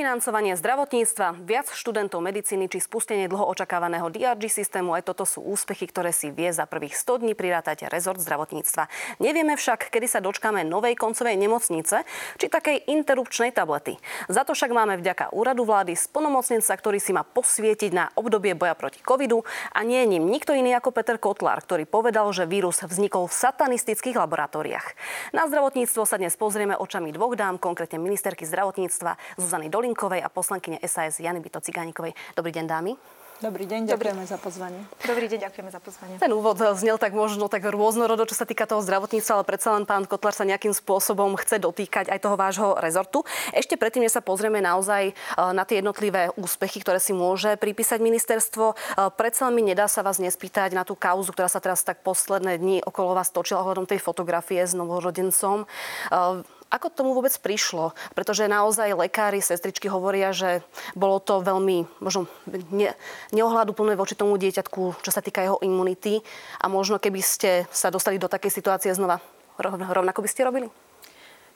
Dofinancovanie zdravotníctva, viac študentov medicíny či spustenie dlho očakávaného DRG systému, aj toto sú úspechy, ktoré si vie za prvých 100 dní prirátať rezort zdravotníctva. Nevieme však, kedy sa dočkáme novej koncovej nemocnice či takej interrupčnej tablety. Za to však máme vďaka úradu vlády splnomocnenca, ktorý si má posvietiť na obdobie boja proti covidu a nie je ním nikto iný ako Peter Kotlar, ktorý povedal, že vírus vznikol v satanistických laboratóriách. Na zdravotníctvo sa dnes pozrieme očami dvoch dám, konkrétne ministerky zdravotníctva Zuzany Dolinkovej a poslankyne SAS Jany Byto Cigánikovej. Dobrý deň, dámy. Dobrý deň, ďakujeme Dobrý. za pozvanie. Dobrý deň, ďakujeme za pozvanie. Ten úvod znel tak možno tak rôznorodo, čo sa týka toho zdravotníctva, ale predsa len pán Kotlar sa nejakým spôsobom chce dotýkať aj toho vášho rezortu. Ešte predtým, než sa pozrieme naozaj e, na tie jednotlivé úspechy, ktoré si môže pripísať ministerstvo, e, predsa mi nedá sa vás nespýtať na tú kauzu, ktorá sa teraz tak posledné dni okolo vás točila ohľadom tej fotografie s novorodencom. Ako tomu vôbec prišlo? Pretože naozaj lekári, sestričky hovoria, že bolo to veľmi možno ne, neohľaduplné voči tomu dieťatku, čo sa týka jeho imunity. A možno keby ste sa dostali do takej situácie znova, rovnako by ste robili?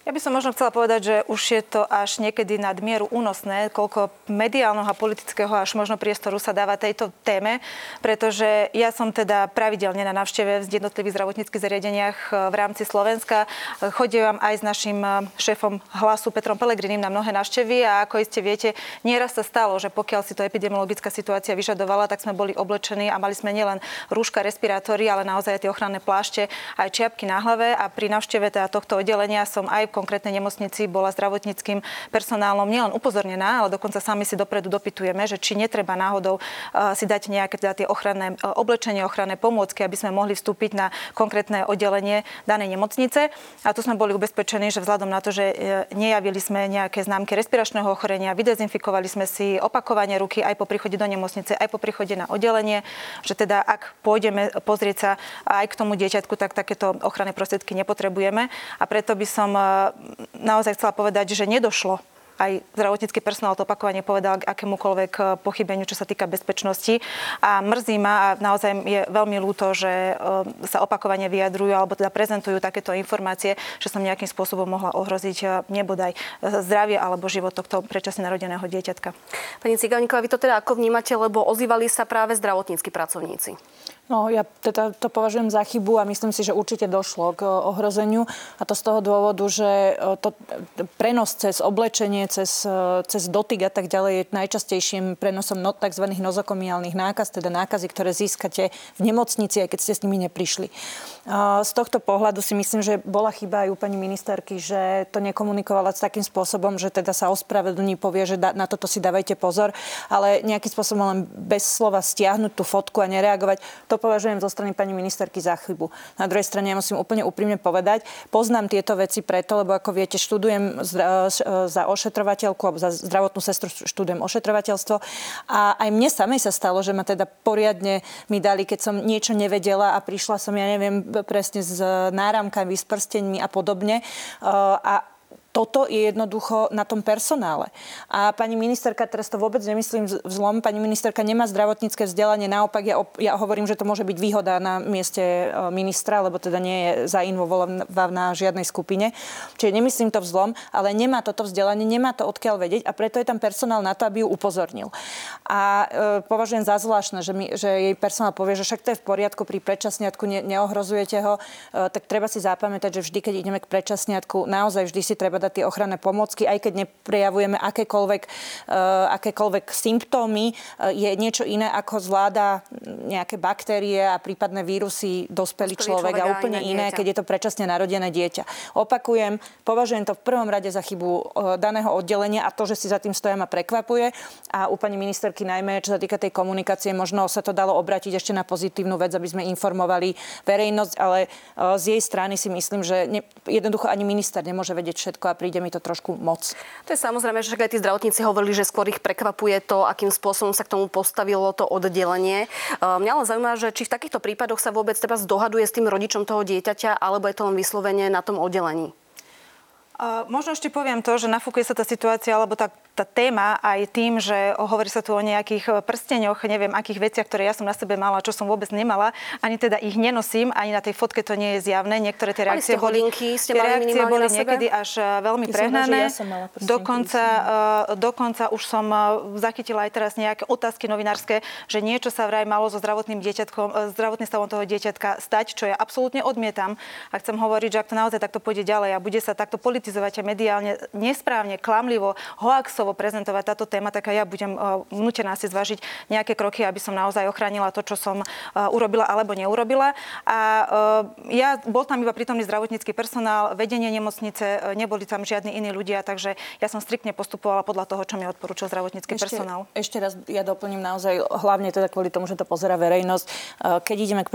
Ja by som možno chcela povedať, že už je to až niekedy nad mieru únosné, koľko mediálneho a politického až možno priestoru sa dáva tejto téme, pretože ja som teda pravidelne na návšteve v jednotlivých zdravotníckých zariadeniach e, v rámci Slovenska. Chodím aj s našim e, šéfom hlasu Petrom Pelegrinim na mnohé návštevy a ako iste viete, nieraz sa stalo, že pokiaľ si to epidemiologická situácia vyžadovala, tak sme boli oblečení a mali sme nielen rúška, respirátory, ale naozaj aj tie ochranné plášte, aj čiapky na hlave a pri návšteve teda tohto oddelenia som aj konkrétnej nemocnici bola zdravotníckým personálom nielen upozornená, ale dokonca sami si dopredu dopytujeme, že či netreba náhodou eh, si dať nejaké teda tie ochranné eh, oblečenie, ochranné pomôcky, aby sme mohli vstúpiť na konkrétne oddelenie danej nemocnice. A tu sme boli ubezpečení, že vzhľadom na to, že eh, nejavili sme nejaké známky respiračného ochorenia, vydezinfikovali sme si opakovanie ruky aj po príchode do nemocnice, aj po príchode na oddelenie, že teda ak pôjdeme pozrieť sa aj k tomu dieťatku, tak takéto ochranné prostriedky nepotrebujeme. A preto by som naozaj chcela povedať, že nedošlo aj zdravotnícky personál to opakovane povedal k akémukoľvek eh, pochybeniu, čo sa týka bezpečnosti. A mrzí ma a naozaj je veľmi ľúto, že eh, sa opakovane vyjadrujú alebo teda prezentujú takéto informácie, že som nejakým spôsobom mohla ohroziť eh, nebodaj zdravie alebo život tohto predčasne narodeného dieťatka. Pani Cigániková, vy to teda ako vnímate, lebo ozývali sa práve zdravotníckí pracovníci? No, ja teda to považujem za chybu a myslím si, že určite došlo k ohrozeniu. A to z toho dôvodu, že to, prenos cez oblečenie, cez, cez dotyk a tak ďalej je najčastejším prenosom no, tzv. nozokomiálnych nákaz, teda nákazy, ktoré získate v nemocnici, aj keď ste s nimi neprišli. Z tohto pohľadu si myslím, že bola chyba aj u pani ministerky, že to nekomunikovala s takým spôsobom, že teda sa ospravedlní, povie, že na toto si dávajte pozor, ale nejakým spôsobom len bez slova stiahnuť tú fotku a nereagovať to považujem zo strany pani ministerky za chybu. Na druhej strane ja musím úplne úprimne povedať, poznám tieto veci preto, lebo ako viete, študujem za ošetrovateľku alebo za zdravotnú sestru študujem ošetrovateľstvo a aj mne samej sa stalo, že ma teda poriadne mi dali, keď som niečo nevedela a prišla som, ja neviem, presne s náramkami, s prsteňmi a podobne. A toto je jednoducho na tom personále. A pani ministerka, teraz to vôbec nemyslím v zlom, pani ministerka nemá zdravotnícke vzdelanie, naopak ja, ja hovorím, že to môže byť výhoda na mieste e, ministra, lebo teda nie je zainvolvovaná na žiadnej skupine. Čiže nemyslím to v zlom, ale nemá toto vzdelanie, nemá to odkiaľ vedieť a preto je tam personál na to, aby ju upozornil. A e, považujem za zvláštne, že, mi, že jej personál povie, že však to je v poriadku, pri predčasniatku ne, neohrozujete ho, e, tak treba si zapamätať, že vždy, keď ideme k predčasniatku, naozaj vždy si treba dať tie ochranné pomocky, aj keď neprejavujeme akékoľvek, uh, akékoľvek symptómy, uh, je niečo iné, ako zvláda nejaké baktérie a prípadné vírusy dospelý, človek, človek a úplne iné, dieťa. keď je to predčasne narodené dieťa. Opakujem, považujem to v prvom rade za chybu uh, daného oddelenia a to, že si za tým stoja ma prekvapuje. A u pani ministerky najmä, čo sa týka tej komunikácie, možno sa to dalo obratiť ešte na pozitívnu vec, aby sme informovali verejnosť, ale z jej strany si myslím, že ne, jednoducho ani minister nemôže vedieť všetko a príde mi to trošku moc. To je samozrejme, že aj tí zdravotníci hovorili, že skôr ich prekvapuje to, akým spôsobom sa k tomu postavilo to oddelenie. Ehm, mňa len zaujíma, že či v takýchto prípadoch sa vôbec treba zdohaduje s tým rodičom toho dieťaťa, alebo je to len vyslovene na tom oddelení. Možno ešte poviem to, že nafúkuje sa tá situácia, alebo tak tá téma aj tým, že hovorí sa tu o nejakých prsteňoch, neviem akých veciach, ktoré ja som na sebe mala, čo som vôbec nemala, ani teda ich nenosím, ani na tej fotke to nie je zjavné. Niektoré tie reakcie boli, hodinky, ste mali reakcie boli niekedy až veľmi ja prehnané. Som ja som dokonca, dokonca už som zachytila aj teraz nejaké otázky novinárske, že niečo sa vraj malo so zdravotným dieťatkom, zdravotným stavom toho dieťatka stať, čo ja absolútne odmietam. A chcem hovoriť, že ak to naozaj takto pôjde ďalej a bude sa takto politizovať a mediálne nesprávne, klamlivo, hoaxovo prezentovať táto téma, tak aj ja budem vnútená si zvážiť nejaké kroky, aby som naozaj ochránila to, čo som urobila alebo neurobila. A ja bol tam iba prítomný zdravotnícky personál, vedenie nemocnice, neboli tam žiadni iní ľudia, takže ja som striktne postupovala podľa toho, čo mi odporúčal zdravotnícky ešte, personál. Ešte raz ja doplním naozaj, hlavne teda kvôli tomu, že to pozera verejnosť. Keď ideme k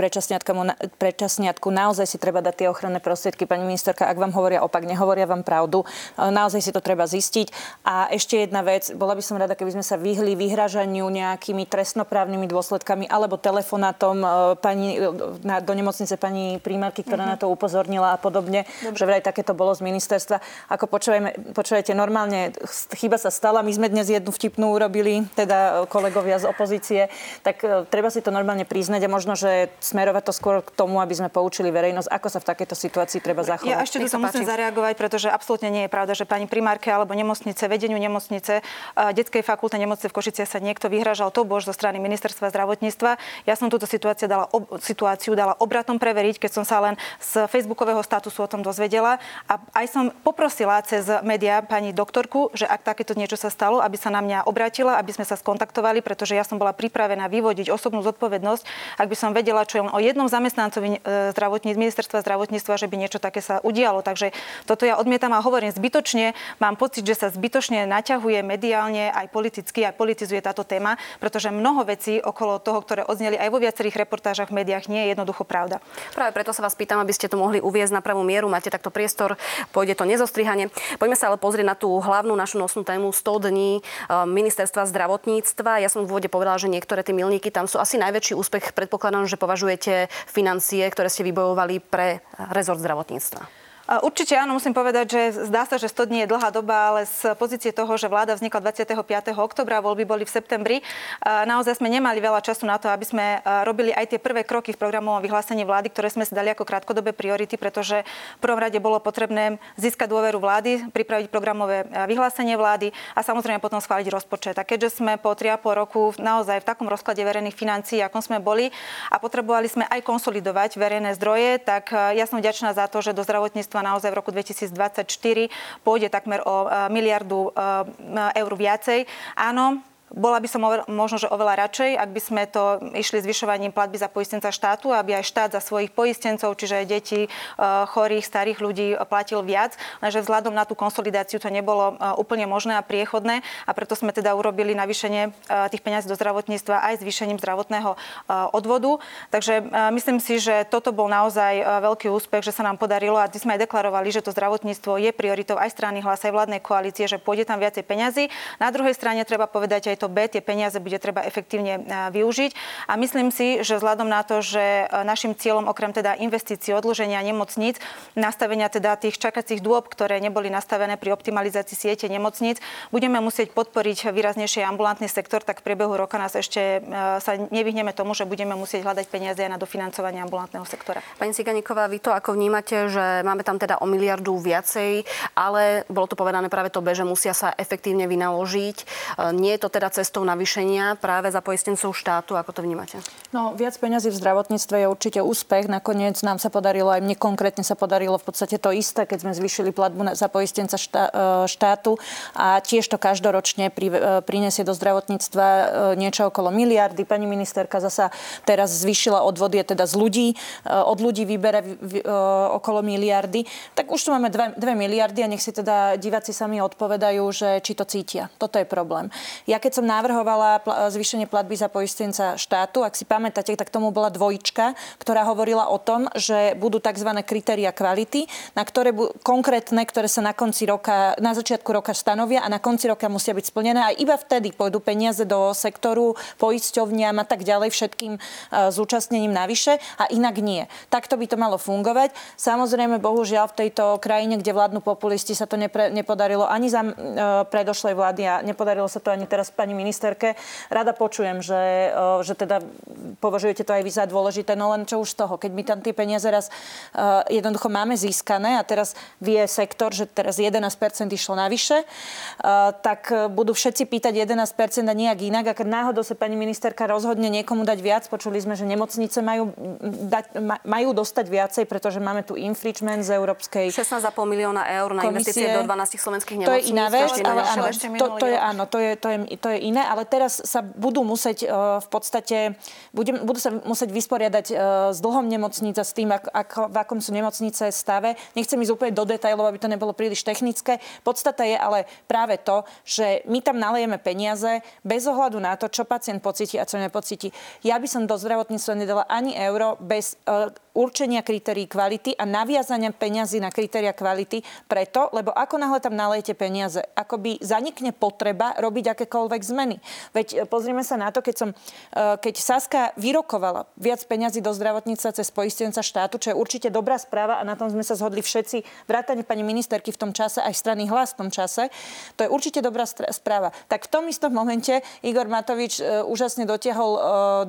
predčasniatku, naozaj si treba dať tie ochranné prostriedky. Pani ministerka, ak vám hovoria opak, nehovoria vám pravdu. Naozaj si to treba zistiť. A ešte jedna vec, bola by som rada, keby sme sa vyhli vyhražaniu nejakými trestnoprávnymi dôsledkami alebo telefonátom pani, na, do nemocnice pani primárky, ktorá uh-huh. na to upozornila a podobne, Dobre. že vraj takéto bolo z ministerstva. Ako počujete, normálne chyba sa stala, my sme dnes jednu vtipnú urobili, teda kolegovia z opozície, tak e, treba si to normálne priznať a možno, že smerovať to skôr k tomu, aby sme poučili verejnosť, ako sa v takejto situácii treba zachovať. Ja ešte tu musím zareagovať, pretože absolútne nie je pravda, že pani primárke alebo nemocnice, vedeniu nemocnice, detskej fakulte nemocnice v Košice sa niekto vyhražal to bož zo strany ministerstva zdravotníctva. Ja som túto situáciu dala, ob, situáciu dala obratom preveriť, keď som sa len z facebookového statusu o tom dozvedela a aj som poprosila cez médiá pani doktorku, že ak takéto niečo sa stalo, aby sa na mňa obratila, aby sme sa skontaktovali, pretože ja som bola pripravená vyvodiť osobnú zodpovednosť, ak by som vedela, čo je len o jednom zamestnancovi e, zdravotníc, ministerstva zdravotníctva, že by niečo také sa udialo. Takže toto ja odmietam a hovorím zbytočne. Mám pocit, že sa zbytočne naťahuje mediálne aj politicky, aj politizuje táto téma, pretože mnoho vecí okolo toho, ktoré odzneli aj vo viacerých reportážach v médiách, nie je jednoducho pravda. Práve preto sa vás pýtam, aby ste to mohli uviezť na pravú mieru. Máte takto priestor, pôjde to nezostrihanie. Poďme sa ale pozrieť na tú hlavnú našu nosnú tému 100 dní eh, ministerstva zdravotníctva. Ja som v úvode povedala, že niektoré tie milníky tam sú asi najväčší úspech. Predpokladám, že považujete financie, ktoré ste vybojovali pre rezort zdravotníctva. Určite áno, musím povedať, že zdá sa, že 100 dní je dlhá doba, ale z pozície toho, že vláda vznikla 25. oktobra, voľby boli v septembri, naozaj sme nemali veľa času na to, aby sme robili aj tie prvé kroky v programovom vyhlásení vlády, ktoré sme si dali ako krátkodobé priority, pretože v prvom rade bolo potrebné získať dôveru vlády, pripraviť programové vyhlásenie vlády a samozrejme potom schváliť rozpočet. A keďže sme po 3,5 roku naozaj v takom rozklade verejných financií, ako sme boli a potrebovali sme aj konsolidovať verejné zdroje, tak ja som vďačná za to, že do zdravotníctva zdravotníctva naozaj v roku 2024 pôjde takmer o eh, miliardu eh, eur viacej. Áno, bola by som možno, že oveľa radšej, ak by sme to išli zvyšovaním platby za poistenca štátu, aby aj štát za svojich poistencov, čiže deti, e, chorých, starých ľudí platil viac. Lenže vzhľadom na tú konsolidáciu to nebolo e, úplne možné a priechodné a preto sme teda urobili navýšenie e, tých peňazí do zdravotníctva aj zvýšením zdravotného odvodu. Takže myslím si, že toto bol naozaj veľký úspech, že sa nám podarilo a sme aj deklarovali, že to zdravotníctvo je prioritou aj strany hlas, aj vládnej koalície, že pôjde tam viacej peňazí. Na druhej strane treba povedať aj to B, tie peniaze bude treba efektívne využiť. A myslím si, že vzhľadom na to, že našim cieľom okrem teda investícií, odloženia nemocníc, nastavenia teda tých čakacích dôb, ktoré neboli nastavené pri optimalizácii siete nemocníc, budeme musieť podporiť výraznejšie ambulantný sektor, tak v priebehu roka nás ešte sa nevyhneme tomu, že budeme musieť hľadať peniaze aj na dofinancovanie ambulantného sektora. Pani Ciganíková, vy to ako vnímate, že máme tam teda o miliardu viacej, ale bolo to povedané práve to že musia sa efektívne vynaložiť. Nie je to teda cestou navýšenia práve za poistencov štátu? Ako to vnímate? No, viac peňazí v zdravotníctve je určite úspech. Nakoniec nám sa podarilo, aj mne konkrétne sa podarilo v podstate to isté, keď sme zvýšili platbu za poistenca e, štátu a tiež to každoročne e, prinesie do zdravotníctva e, niečo okolo miliardy. Pani ministerka zasa teraz zvýšila odvody teda z ľudí. Od ľudí vybere okolo miliardy. Tak už tu máme 2 miliardy a nech si teda diváci sami odpovedajú, že či to cítia. Toto je problém. Ja keď som navrhovala zvýšenie platby za poistenca štátu. Ak si pamätáte, tak tomu bola dvojička, ktorá hovorila o tom, že budú tzv. kritéria kvality, na ktoré bu- konkrétne, ktoré sa na konci roka, na začiatku roka stanovia a na konci roka musia byť splnené a iba vtedy pôjdu peniaze do sektoru, poisťovniam a tak ďalej, všetkým uh, zúčastnením navyše a inak nie. Takto by to malo fungovať. Samozrejme, bohužiaľ v tejto krajine, kde vládnu populisti, sa to nepre, nepodarilo ani za uh, predošlej vlády a nepodarilo sa to ani teraz pani ministerke. Rada počujem, že, že teda považujete to aj vy za dôležité, no len čo už toho, keď my tam tie peniaze raz jednoducho máme získané a teraz vie sektor, že teraz 11% išlo navyše, tak budú všetci pýtať 11% a nejak inak. A keď náhodou sa pani ministerka rozhodne niekomu dať viac, počuli sme, že nemocnice majú, dať, majú dostať viacej, pretože máme tu infringement z Európskej 16,5 milióna eur na investície do 12 slovenských nemocníc. To je iná vec, ale áno, to, to, je, áno, to je, to, je, to je iné, ale teraz sa budú musieť uh, v podstate, budú sa musieť vysporiadať uh, s dlhom nemocnice, s tým, ak, ak, v akom sú nemocnice stave. Nechcem ísť úplne do detajlov, aby to nebolo príliš technické. Podstata je ale práve to, že my tam nalejeme peniaze bez ohľadu na to, čo pacient pocíti a čo nepocíti. Ja by som do zdravotníctva nedala ani euro bez uh, určenia kritérií kvality a naviazania peňazí na kritéria kvality preto, lebo ako náhle tam nalejete peniaze, akoby zanikne potreba robiť akékoľvek zmeny. Veď e, pozrieme sa na to, keď som, e, keď Saska vyrokovala viac peňazí do zdravotníctva cez poistenca štátu, čo je určite dobrá správa a na tom sme sa zhodli všetci, vrátane pani ministerky v tom čase, aj strany hlas v tom čase, to je určite dobrá správa. Tak v tom istom momente Igor Matovič e, úžasne dotiahol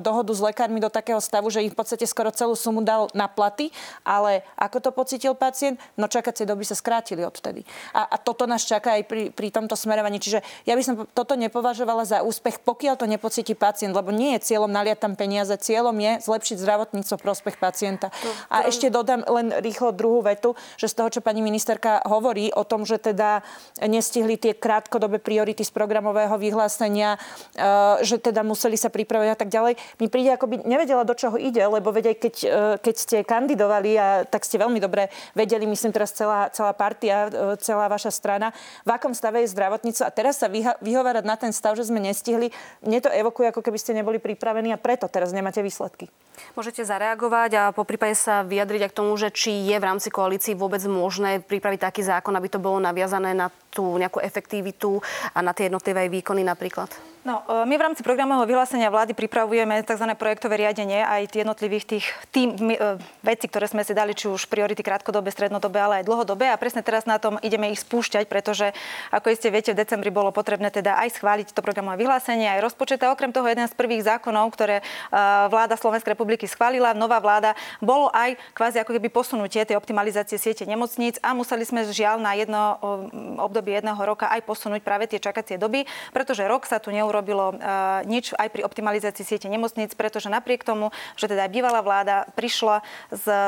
dohodu s lekármi do takého stavu, že im v podstate skoro celú sumu dal na platy, ale ako to pocitil pacient? No čakacie doby sa skrátili odtedy. A, a toto nás čaká aj pri, pri tomto smerovaní. Čiže ja by som toto nepovažovala za úspech, pokiaľ to nepocíti pacient, lebo nie je cieľom naliať tam peniaze, cieľom je zlepšiť zdravotníctvo prospech pacienta. To, to... A ešte dodám len rýchlo druhú vetu, že z toho, čo pani ministerka hovorí o tom, že teda nestihli tie krátkodobé priority z programového vyhlásenia, e, že teda museli sa pripraviť a tak ďalej, mi príde, ako by nevedela, do čoho ide, lebo veď aj keď, e, keď ste kandidovali a tak ste veľmi dobre vedeli, myslím teraz celá, celá partia, e, celá vaša strana, v akom stave je zdravotníctvo a teraz sa vyha- vyhovárať na ten stav, že sme nestihli, mne to evokuje, ako keby ste neboli pripravení a preto teraz nemáte výsledky. Môžete zareagovať a po prípade sa vyjadriť k tomu, že či je v rámci koalícii vôbec možné pripraviť taký zákon, aby to bolo naviazané na tú nejakú efektivitu a na tie jednotlivé výkony napríklad? No, e, my v rámci programového vyhlásenia vlády pripravujeme tzv. projektové riadenie aj jednotlivých tých tým, e, vecí, ktoré sme si dali, či už priority krátkodobé, strednodobé, ale aj dlhodobé. A presne teraz na tom ideme ich spúšťať, pretože, ako ste viete, v decembri bolo potrebné teda aj schváliť to programové vyhlásenie, aj rozpočet. A okrem toho, jeden z prvých zákonov, ktoré e, vláda Slovenskej republiky schválila, nová vláda, bolo aj kvázi ako keby posunutie tej optimalizácie siete nemocníc a museli sme žiaľ na jedno obdobie jedného roka aj posunúť práve tie čakacie doby, pretože rok sa tu neurobil neurobilo uh, nič aj pri optimalizácii siete nemocníc, pretože napriek tomu, že teda bývalá vláda prišla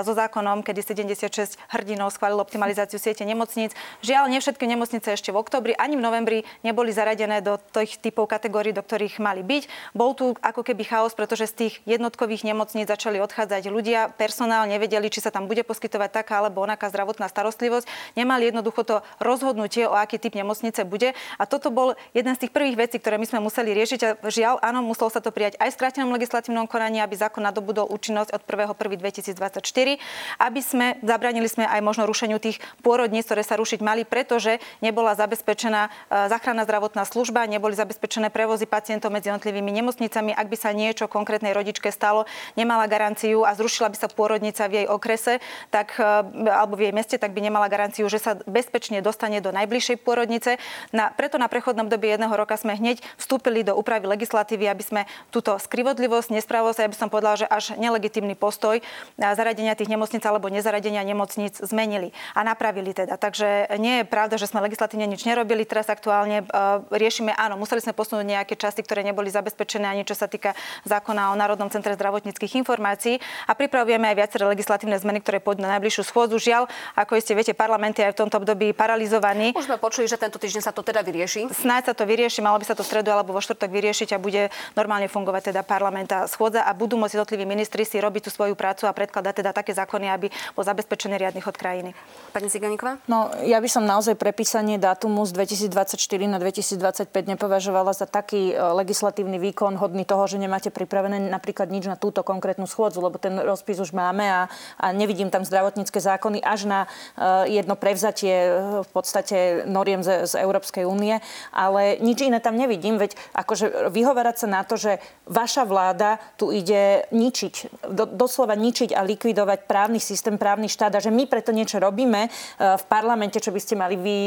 so zákonom, kedy 76 hrdinov schválilo optimalizáciu siete nemocníc, žiaľ, nie všetky nemocnice ešte v oktobri ani v novembri neboli zaradené do tých typov kategórií, do ktorých mali byť. Bol tu ako keby chaos, pretože z tých jednotkových nemocníc začali odchádzať ľudia, personál nevedeli, či sa tam bude poskytovať taká alebo onaká zdravotná starostlivosť, nemali jednoducho to rozhodnutie, o aký typ nemocnice bude. A toto bol jeden z tých prvých vecí, ktoré my sme museli riešiť a žiaľ, áno, muselo sa to prijať aj v skrátenom legislatívnom konaní, aby zákon nadobudol účinnosť od 1.1.2024, aby sme zabránili sme aj možno rušeniu tých pôrodníc, ktoré sa rušiť mali, pretože nebola zabezpečená e, záchranná zdravotná služba, neboli zabezpečené prevozy pacientov medzi jednotlivými nemocnicami. Ak by sa niečo konkrétnej rodičke stalo, nemala garanciu a zrušila by sa pôrodnica v jej okrese, tak, e, alebo v jej meste, tak by nemala garanciu, že sa bezpečne dostane do najbližšej pôrodnice. Na, preto na prechodnom dobe jedného roka sme hneď vstúpili do úpravy legislatívy, aby sme túto skrivodlivosť, nespravosť, aby som povedala, že až nelegitímny postoj zaradenia tých nemocníc alebo nezaradenia nemocníc zmenili a napravili teda. Takže nie je pravda, že sme legislatívne nič nerobili. Teraz aktuálne uh, riešime, áno, museli sme posunúť nejaké časti, ktoré neboli zabezpečené ani čo sa týka zákona o Národnom centre zdravotníckých informácií a pripravujeme aj viaceré legislatívne zmeny, ktoré pôjdu na najbližšiu schôdzu. Žiaľ, ako ste viete, parlament je aj v tomto období paralizovaný. Už sme počuli, že tento týždeň sa to teda vyrieši. Snáď sa to vyrieši, malo by sa to v stredu alebo alebo vo štvrtok vyriešiť a bude normálne fungovať teda parlament a schôdza a budú môcť jednotliví ministri si robiť tú svoju prácu a predkladať teda také zákony, aby bol zabezpečený riadny chod krajiny. Pani Ciganíková? No, ja by som naozaj prepísanie dátumu z 2024 na 2025 nepovažovala za taký e, legislatívny výkon hodný toho, že nemáte pripravené napríklad nič na túto konkrétnu schôdzu, lebo ten rozpis už máme a, a nevidím tam zdravotnícke zákony až na uh, jedno prevzatie e, v podstate noriem z, z Európskej únie, ale nič iné tam nevidím, veď akože vyhovárať sa na to, že vaša vláda tu ide ničiť, do, doslova ničiť a likvidovať právny systém, právny štát a že my preto niečo robíme uh, v parlamente, čo by ste mali vy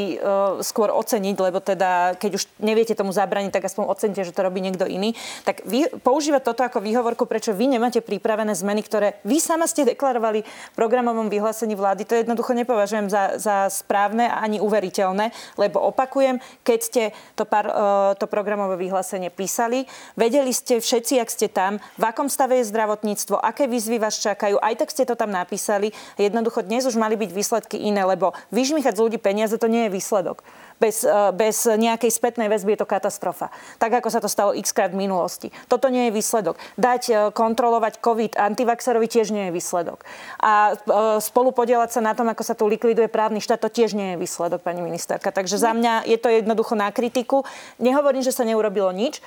skôr oceniť, lebo teda keď už neviete tomu zabraniť, tak aspoň ocenite, že to robí niekto iný. Tak vy používať toto ako výhovorku, prečo vy nemáte pripravené zmeny, ktoré vy sama ste deklarovali v programovom vyhlásení vlády, to jednoducho nepovažujem za, za správne a ani uveriteľné, lebo opakujem, keď ste to, par, e, to programové vyhlásenie písali, vedeli ste všetci, ak ste tam, v akom stave je zdravotníctvo, aké výzvy vás čakajú, aj tak ste to tam napísali. Jednoducho dnes už mali byť výsledky iné, lebo vyžmýchať z ľudí peniaze to nie je výsledok bez, e, bez nejakej spätnej väzby je to katastrofa. Tak ako sa to stalo x krát v minulosti. Toto nie je výsledok. Dať e, kontrolovať COVID antivaxerovi tiež nie je výsledok. A e, spolu podielať sa na tom, ako sa tu likviduje právny štát, to tiež nie je výsledok, pani ministerka. Takže za mňa je to jednoducho na kritiku. Nehovorím, že sa neurobilo nič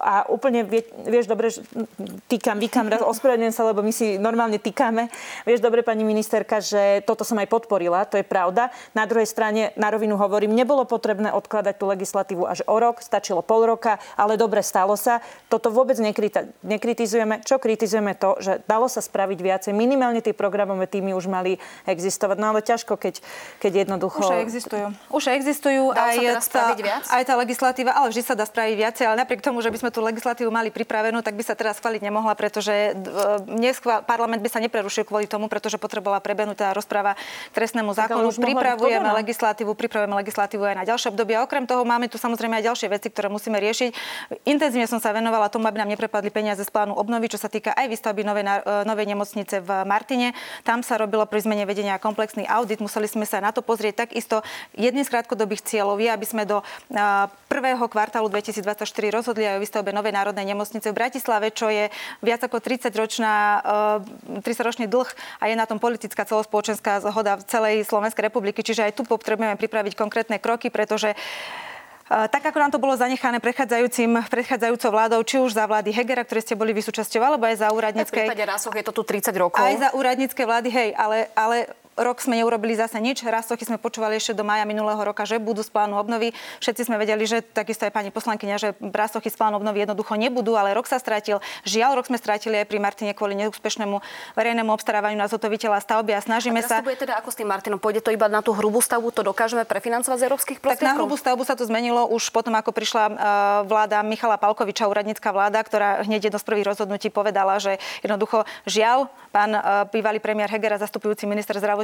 a úplne vie, vieš dobre, že týkam, vykam, ospravedlňujem sa, lebo my si normálne týkame. Vieš dobre, pani ministerka, že toto som aj podporila, to je pravda. Na druhej strane, na rovinu hovorím, nebolo potrebné odkladať tú legislatívu až o rok, stačilo pol roka, ale dobre stalo sa. Toto vôbec nekrita, nekritizujeme. Čo kritizujeme to, že dalo sa spraviť viacej. Minimálne tie programové týmy už mali existovať. No ale ťažko, keď, keď jednoducho... Už existujú. Už existujú aj, tá, aj tá legislatíva, ale vždy sa dá spraviť viacej, ale napriek tomu, že by sme tú legislatívu mali pripravenú, tak by sa teraz schváliť nemohla, pretože neskvál, parlament by sa neprerušil kvôli tomu, pretože potrebovala prebenutá rozpráva k trestnému zákonu. Pripravujeme legislatívu, pripravujeme legislatívu aj na ďalšie obdobie. A okrem toho máme tu samozrejme aj ďalšie veci, ktoré musíme riešiť. Intenzívne som sa venovala tomu, aby nám neprepadli peniaze z plánu obnovy, čo sa týka aj výstavby novej, e, novej nemocnice v Martine. Tam sa robilo pri zmene vedenia komplexný audit. Museli sme sa na to pozrieť. Takisto jedným z krátkodobých cieľov je, aby sme do e, prvého kvartálu 2024 rozhodli aj o výstavbe novej národnej nemocnice v Bratislave, čo je viac ako 30-ročná, 30-ročný e, dlh a je na tom politická celospoločenská zhoda v celej Slovenskej republiky. Čiže aj tu potrebujeme pripraviť konkrétne kroky, pretože tak ako nám to bolo zanechané predchádzajúcim, predchádzajúcou vládou, či už za vlády Hegera, ktoré ste boli vy súčasťou, alebo aj za úradníckej... V prípade je to tu 30 rokov. Aj za úradnícke vlády, hej, ale, ale rok sme neurobili zase nič. Rastochy sme počúvali ešte do maja minulého roka, že budú z plánu obnovy. Všetci sme vedeli, že takisto aj pani poslankyňa, že rastochy z plánu obnovy jednoducho nebudú, ale rok sa stratil. Žiaľ, rok sme stratili aj pri Martine kvôli neúspešnému verejnému obstarávaniu na zhotoviteľa stavby a snažíme a sa. bude teda ako s tým Martinom? Pôjde to iba na tú hrubú stavbu, to dokážeme prefinancovať z európskych prostriedkov? Tak na hrubú stavbu sa to zmenilo už potom, ako prišla uh, vláda Michala Palkoviča, úradnícka vláda, ktorá hneď jedno z prvých rozhodnutí povedala, že jednoducho žiaľ, pán uh, bývalý premiér Hegera, zastupujúci minister zdravotníctva,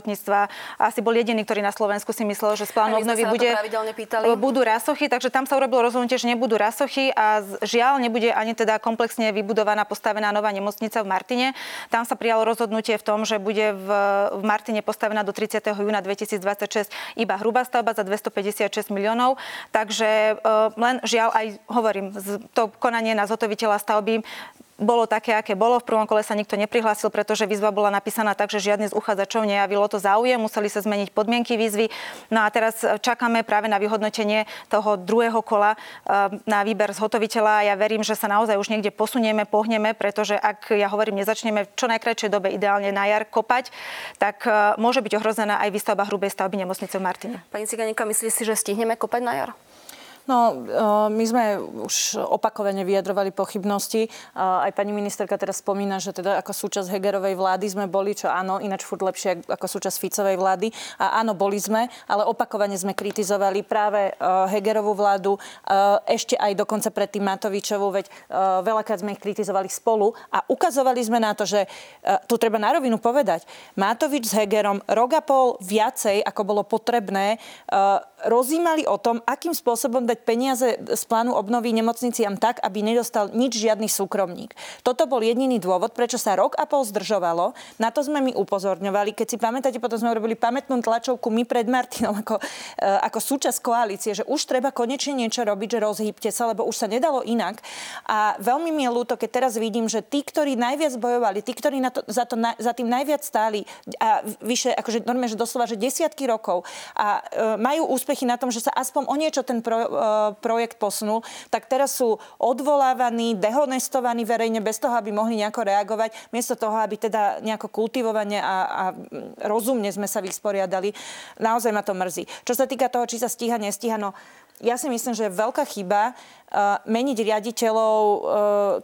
asi bol jediný, ktorý na Slovensku si myslel, že z plánu obnovy bude, budú rasochy, takže tam sa urobilo rozhodnutie, že nebudú rasochy a žiaľ nebude ani teda komplexne vybudovaná, postavená nová nemocnica v Martine. Tam sa prijalo rozhodnutie v tom, že bude v, v Martine postavená do 30. júna 2026 iba hrubá stavba za 256 miliónov. Takže uh, len žiaľ aj hovorím, to konanie na zhotoviteľa stavby bolo také, aké bolo. V prvom kole sa nikto neprihlásil, pretože výzva bola napísaná tak, že žiadny z uchádzačov nejavilo to záujem, museli sa zmeniť podmienky výzvy. No a teraz čakáme práve na vyhodnotenie toho druhého kola eh, na výber zhotoviteľa. Ja verím, že sa naozaj už niekde posunieme, pohneme, pretože ak, ja hovorím, nezačneme v čo najkračšej dobe ideálne na jar kopať, tak eh, môže byť ohrozená aj výstavba hrubej stavby nemocnice v Martine. Pani Ciganíka, myslíte si, že stihneme kopať na jar? No, e, my sme už opakovane vyjadrovali pochybnosti. E, aj pani ministerka teraz spomína, že teda ako súčasť Hegerovej vlády sme boli, čo áno, ináč furt lepšie ako súčasť Ficovej vlády. A áno, boli sme, ale opakovane sme kritizovali práve e, Hegerovú vládu, ešte aj dokonca predtým Matovičovú, veď veľakrát sme ich kritizovali spolu a ukazovali sme na to, že tu treba na rovinu povedať, Matovič s Hegerom rok a pol viacej, ako bolo potrebné, rozímali o tom, akým spôsobom dať peniaze z plánu obnovy nemocniciam tak, aby nedostal nič žiadny súkromník. Toto bol jediný dôvod, prečo sa rok a pol zdržovalo. Na to sme my upozorňovali. Keď si pamätáte, potom sme robili pamätnú tlačovku my pred Martinom ako, e, ako súčasť koalície, že už treba konečne niečo robiť, že rozhýbte sa, lebo už sa nedalo inak. A veľmi mi je ľúto, keď teraz vidím, že tí, ktorí najviac bojovali, tí, ktorí na to, za, to, za tým najviac stáli a vyše, akože normálne, že doslova, že desiatky rokov a e, majú úspechy na tom, že sa aspoň o niečo ten pro, projekt posunul, tak teraz sú odvolávaní, dehonestovaní verejne bez toho, aby mohli nejako reagovať, miesto toho, aby teda nejako kultivovane a, a rozumne sme sa vysporiadali. Naozaj ma to mrzí. Čo sa týka toho, či sa stíha, nestíha, no ja si myslím, že je veľká chyba uh, meniť riaditeľov uh,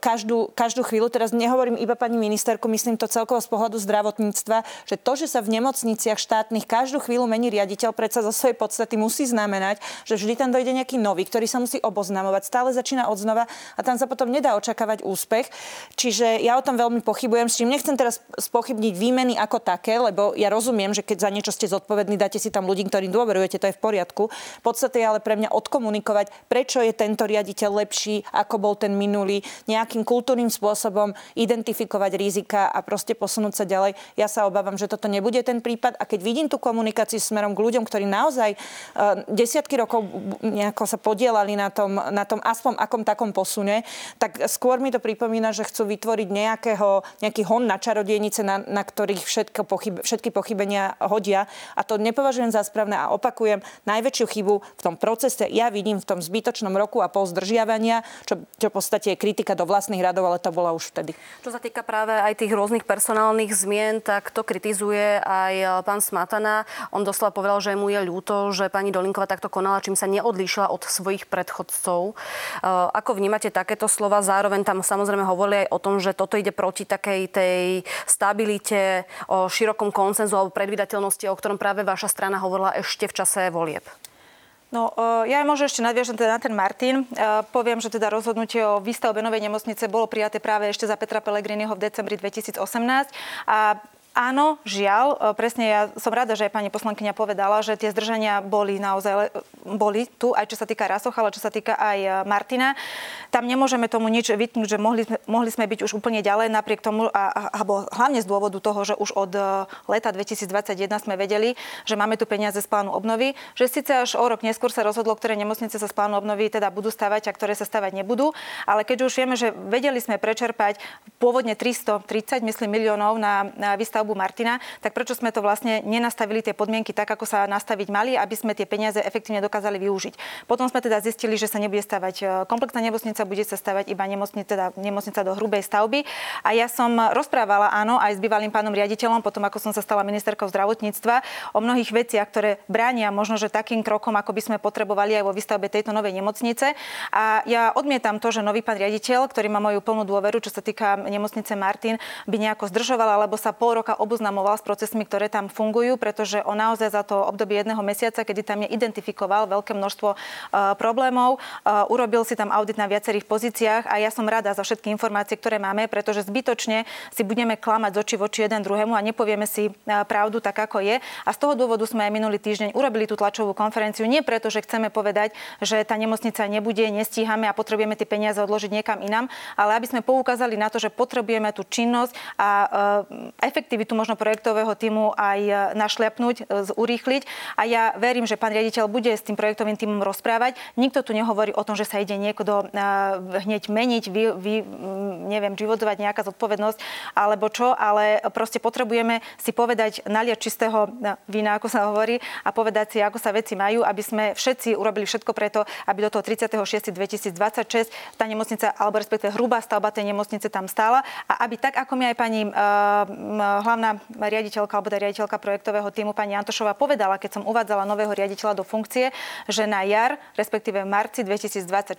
každú, každú chvíľu. Teraz nehovorím iba pani ministerku, myslím to celkovo z pohľadu zdravotníctva, že to, že sa v nemocniciach štátnych každú chvíľu mení riaditeľ, predsa zo svojej podstaty musí znamenať, že vždy tam dojde nejaký nový, ktorý sa musí oboznamovať, stále začína od znova a tam sa potom nedá očakávať úspech. Čiže ja o tom veľmi pochybujem, s čím nechcem teraz spochybniť výmeny ako také, lebo ja rozumiem, že keď za niečo ste zodpovední, dáte si tam ľudí, ktorým dôverujete, to je v poriadku. V podstate je ale pre mňa od odkomunikovať, prečo je tento riaditeľ lepší, ako bol ten minulý, nejakým kultúrnym spôsobom identifikovať rizika a proste posunúť sa ďalej. Ja sa obávam, že toto nebude ten prípad a keď vidím tú komunikáciu smerom k ľuďom, ktorí naozaj uh, desiatky rokov nejako sa podielali na tom, na tom aspoň akom takom posune, tak skôr mi to pripomína, že chcú vytvoriť nejakého, nejaký hon na čarodejnice, na, na ktorých všetko pochyb, všetky pochybenia hodia. A to nepovažujem za správne a opakujem, najväčšiu chybu v tom procese ja vidím v tom zbytočnom roku a pol zdržiavania, čo, čo v podstate je kritika do vlastných radov, ale to bola už vtedy. Čo sa týka práve aj tých rôznych personálnych zmien, tak to kritizuje aj e, pán Smatana. On doslova povedal, že mu je ľúto, že pani Dolinková takto konala, čím sa neodlíšila od svojich predchodcov. E, ako vnímate takéto slova? Zároveň tam samozrejme hovorili aj o tom, že toto ide proti takej tej stabilite, o širokom koncenzu alebo predvydateľnosti, o ktorom práve vaša strana hovorila ešte v čase volieb. No, e, ja možno ešte nadviažem teda na ten Martin. E, poviem, že teda rozhodnutie o výstavbe novej nemocnice bolo prijaté práve ešte za Petra Pellegriniho v decembri 2018 a Áno, žiaľ, e, presne ja som rada, že aj pani poslankyňa povedala, že tie zdržania boli naozaj boli tu, aj čo sa týka Rasoch, ale čo sa týka aj e, Martina. Tam nemôžeme tomu nič vytknúť, že mohli, mohli sme byť už úplne ďalej, napriek tomu, a, alebo hlavne z dôvodu toho, že už od e, leta 2021 sme vedeli, že máme tu peniaze z plánu obnovy, že síce až o rok neskôr sa rozhodlo, ktoré nemocnice sa z plánu obnovy teda budú stavať a ktoré sa stavať nebudú, ale keď už vieme, že vedeli sme prečerpať pôvodne 330, myslím, miliónov na, na výstavbu stavbu Martina, tak prečo sme to vlastne nenastavili tie podmienky tak, ako sa nastaviť mali, aby sme tie peniaze efektívne dokázali využiť. Potom sme teda zistili, že sa nebude stavať e, komplexná nemocnica, bude sa stavať iba nemocnica, teda nemocnica do hrubej stavby. A ja som rozprávala, áno, aj s bývalým pánom riaditeľom, potom ako som sa stala ministerkou zdravotníctva, o mnohých veciach, ktoré bránia možno, že takým krokom, ako by sme potrebovali aj vo výstavbe tejto novej nemocnice. A ja odmietam to, že nový pán riaditeľ, ktorý má moju plnú dôveru, čo sa týka nemocnice Martin, by nejako zdržoval alebo sa pol roka oboznamoval s procesmi, ktoré tam fungujú, pretože on naozaj za to obdobie jedného mesiaca, kedy tam je identifikoval veľké množstvo uh, problémov, uh, urobil si tam audit na viacerých pozíciách a ja som rada za všetky informácie, ktoré máme, pretože zbytočne si budeme klamať z očí voči jeden druhému a nepovieme si uh, pravdu tak, ako je. A z toho dôvodu sme aj minulý týždeň urobili tú tlačovú konferenciu nie preto, že chceme povedať, že tá nemocnica nebude, nestíhame a potrebujeme tie peniaze odložiť niekam inám, ale aby sme poukázali na to, že potrebujeme tú činnosť a efektivitu aktivitu možno projektového týmu aj e, našliapnúť, e, urýchliť. A ja verím, že pán riaditeľ bude s tým projektovým týmom rozprávať. Nikto tu nehovorí o tom, že sa ide niekto e, hneď meniť, vy, vy, neviem, vyvodzovať nejaká zodpovednosť alebo čo, ale proste potrebujeme si povedať, naliať čistého vína, ako sa hovorí, a povedať si, ako sa veci majú, aby sme všetci urobili všetko preto, aby do toho 36.2026 tá nemocnica, alebo respektíve hrubá stavba tej nemocnice tam stála a aby tak, ako mi aj pani uh, hlavná riaditeľka alebo teda riaditeľka projektového týmu pani Antošová povedala, keď som uvádzala nového riaditeľa do funkcie, že na jar, respektíve v marci 2024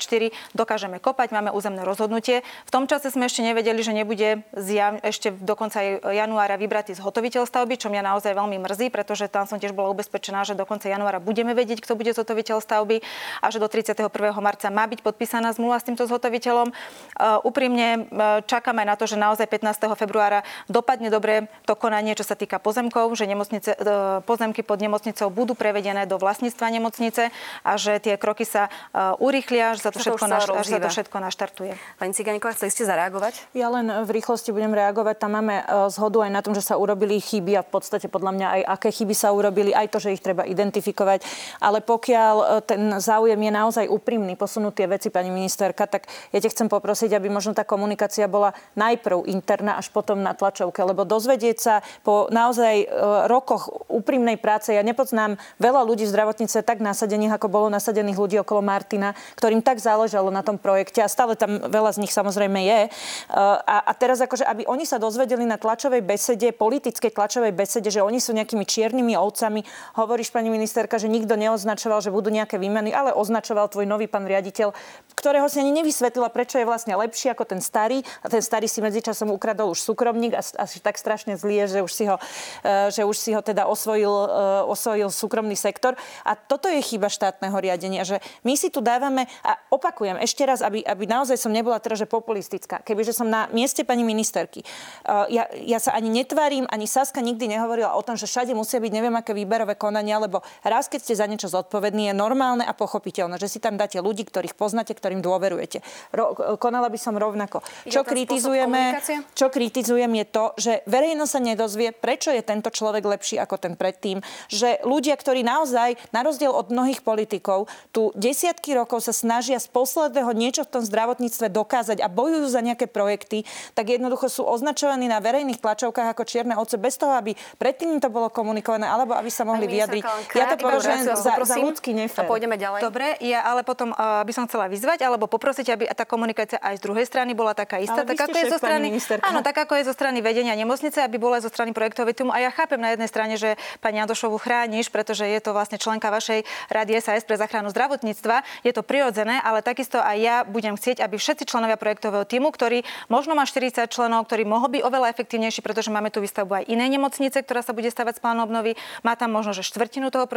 dokážeme kopať, máme územné rozhodnutie. V tom čase sme ešte nevedeli, že nebude zjav, ešte do konca januára vybratý zhotoviteľ stavby, čo mňa naozaj veľmi mrzí, pretože tam som tiež bola ubezpečená, že do konca januára budeme vedieť, kto bude zhotoviteľ stavby a že do 31. marca má byť podpísaná zmluva s týmto zhotoviteľom. Uh, úprimne uh, čakáme na to, že naozaj 15. februára dopadne dobre to konanie, čo sa týka pozemkov, že nemocnice, e, pozemky pod nemocnicou budú prevedené do vlastníctva nemocnice a že tie kroky sa e, urýchlia, že sa to, všetko, naš, že sa to všetko naštartuje. Pani Ciganíková, chceli ste zareagovať? Ja len v rýchlosti budem reagovať. Tam máme zhodu aj na tom, že sa urobili chyby a v podstate podľa mňa aj aké chyby sa urobili, aj to, že ich treba identifikovať. Ale pokiaľ ten záujem je naozaj úprimný, posunúť tie veci, pani ministerka, tak ja te chcem poprosiť, aby možno tá komunikácia bola najprv interná, až potom na tlačovke, lebo dozvedieť sa po naozaj e, rokoch úprimnej práce, ja nepoznám veľa ľudí v zdravotnice tak nasadených, ako bolo nasadených ľudí okolo Martina, ktorým tak záležalo na tom projekte a stále tam veľa z nich samozrejme je. E, a, a teraz akože, aby oni sa dozvedeli na tlačovej besede, politickej tlačovej besede, že oni sú nejakými čiernymi ovcami. Hovoríš, pani ministerka, že nikto neoznačoval, že budú nejaké výmeny, ale označoval tvoj nový pán riaditeľ, ktorého si ani nevysvetlila, prečo je vlastne lepší ako ten starý. A ten starý si medzičasom ukradol už súkromník a asi tak strašne zlý je, že už si ho, e, že už si ho teda osvojil, e, osvojil súkromný sektor. A toto je chyba štátneho riadenia, že my si tu dávame, a opakujem ešte raz, aby, aby naozaj som nebola teraz že populistická, kebyže som na mieste pani ministerky, e, ja, ja sa ani netvárim, ani Saska nikdy nehovorila o tom, že všade musia byť neviem aké výberové konania, lebo raz, keď ste za niečo zodpovední, je normálne a pochopiteľné, že si tam dáte ľudí, ktorých poznáte, ktorým dôverujete. Ro, konala by som rovnako. Čo kritizujeme, čo kritizujem je to, že verejnosť sa nedozvie, prečo je tento človek lepší ako ten predtým. Že ľudia, ktorí naozaj, na rozdiel od mnohých politikov, tu desiatky rokov sa snažia z posledného niečo v tom zdravotníctve dokázať a bojujú za nejaké projekty, tak jednoducho sú označovaní na verejných tlačovkách ako čierne ovce bez toho, aby predtým to bolo komunikované, alebo aby sa mohli vyjadriť. Ja to považujem za, za ľudský nefér. A pôjdeme ďalej. Dobre, ja ale potom uh, by som chcela vyzvať, alebo poprosiť, aby tá komunikácia aj z druhej strany bola taká istá, tak ako je zo strany, áno, tak ako je zo strany vedenia nemocnice, aby bola zo strany projektovej týmu. A ja chápem na jednej strane, že pani Adošovu chrániš, pretože je to vlastne členka vašej rady SAS pre záchranu zdravotníctva. Je to prirodzené, ale takisto aj ja budem chcieť, aby všetci členovia projektového týmu, ktorí možno má 40 členov, ktorí mohol byť oveľa efektívnejší, pretože máme tu výstavbu aj inej nemocnice, ktorá sa bude stavať z plánu obnovy. Má tam možno, že štvrtinu toho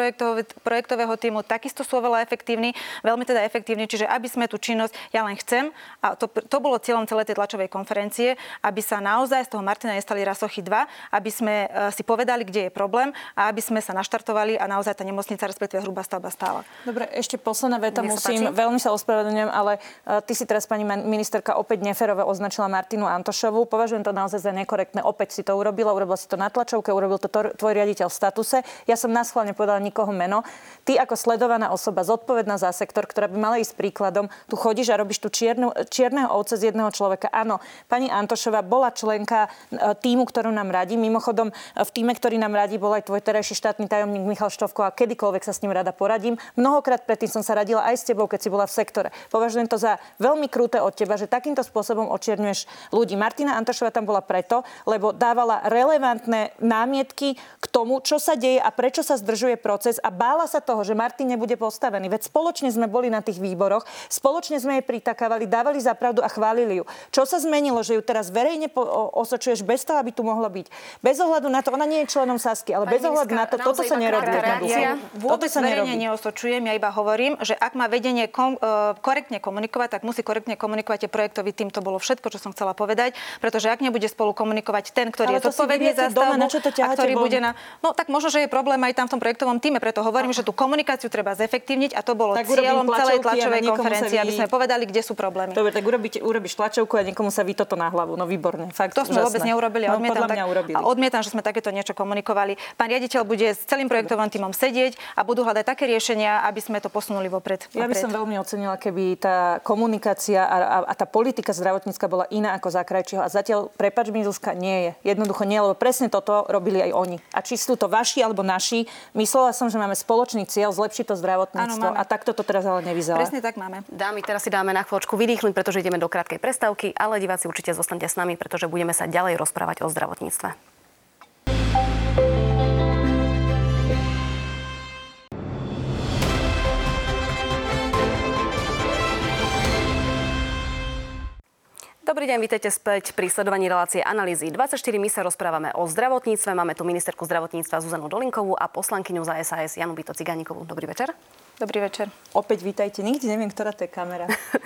projektového, týmu, takisto sú oveľa efektívni, veľmi teda efektívni. Čiže aby sme tú činnosť, ja len chcem, a to, to bolo cieľom celej tej tlačovej konferencie, aby sa naozaj z toho Martina nestali rasochy 2, aby sme e, si povedali, kde je problém a aby sme sa naštartovali a naozaj tá nemocnica, respektíve hrubá stavba stála. Dobre, ešte posledná veta musím, sa veľmi sa ospravedlňujem, ale uh, ty si teraz, pani ministerka, opäť neferové označila Martinu Antošovú. Považujem to naozaj za nekorektné. Opäť si to urobila, urobila si to na tlačovke, urobil to tvoj riaditeľ v statuse. Ja som náschválne povedala nikoho meno. Ty ako sledovaná osoba, zodpovedná za sektor, ktorá by mala ísť príkladom, tu chodíš a robíš tu čiernu, čierneho ovce z jedného človeka. Áno, pani Antošová bola členka e, týmu, ktorú nám radí. Mimochodom, v týme, ktorý nám radí, bol aj tvoj terajší štátny tajomník Michal Štovko a kedykoľvek sa s ním rada poradím. Mnohokrát predtým som sa radila aj s tebou, keď si bola v sektore. Považujem to za veľmi kruté od teba, že takýmto spôsobom očierňuješ ľudí. Martina Antošová tam bola preto, lebo dávala relevantné námietky k tomu, čo sa deje a prečo sa zdržuje proces a bála sa toho, že Martin nebude postavený. Veď spoločne sme boli na tých výboroch, spoločne sme jej pritakávali, dávali za pravdu a chválili ju. Čo sa zmenilo, že ju teraz verejne osočuješ bez toho, aby tu mohlo byť? Bez ohľadu na to, ona nie je členom Sasky, ale Pani bez ohľadu na to, toto sa nerobí. Ja vôbec sa verejne neosočujem, ja iba hovorím, že ak má vedenie kom, uh, korektne komunikovať, tak musí korektne komunikovať projektový tým. To bolo všetko, čo som chcela povedať, pretože ak nebude spolu komunikovať ten, ktorý ale je zodpovedný za stavbu, doma, a ktorý von? bude na... No tak možno, že je problém aj tam v tom projektovom týme, preto hovorím, že tú komunikáciu treba zefektívniť a to bolo tak cieľom celej tlačovej konferencie, vy... aby sme povedali, kde sú problémy. Dobre, tak urobíte, urobíš tlačovku a niekomu sa vy toto na hlavu. No výborne. Fakt, to sme úžasné. vôbec neurobili. No, odmietam, tak, urobili. a odmietam, že sme takéto niečo komunikovali. Pán riaditeľ bude s celým projektovým týmom sedieť a budú hľadať také riešenia, aby sme to posunuli vopred. Ja by som veľmi ocenila, keby tá komunikácia a, a, a tá politika zdravotnícka bola iná ako za krajčího. A zatiaľ, prepač mi, Zuzka, nie je. Jednoducho nie, lebo presne toto robili aj oni. A či sú to vaši alebo naši, myslela som, že máme spoločný cieľ zlepšiť to zdravotníctvo. Áno, a takto to teraz ale nevyzerá. Presne tak máme. Dámy, teraz si dáme na chvíľočku vydýchnuť, pretože ideme do krátkej prestávky, ale diváci určite zostanete s nami, pretože budeme sa ďalej rozprávať o zdravotníctve. Dobrý deň, vítajte späť pri sledovaní relácie analýzy 24. My sa rozprávame o zdravotníctve. Máme tu ministerku zdravotníctva Zuzanu Dolinkovú a poslankyňu za SAS Janu Bito Cigánikovú. Dobrý večer. Dobrý večer. Opäť vítajte. Nikdy neviem, ktorá to je kamera.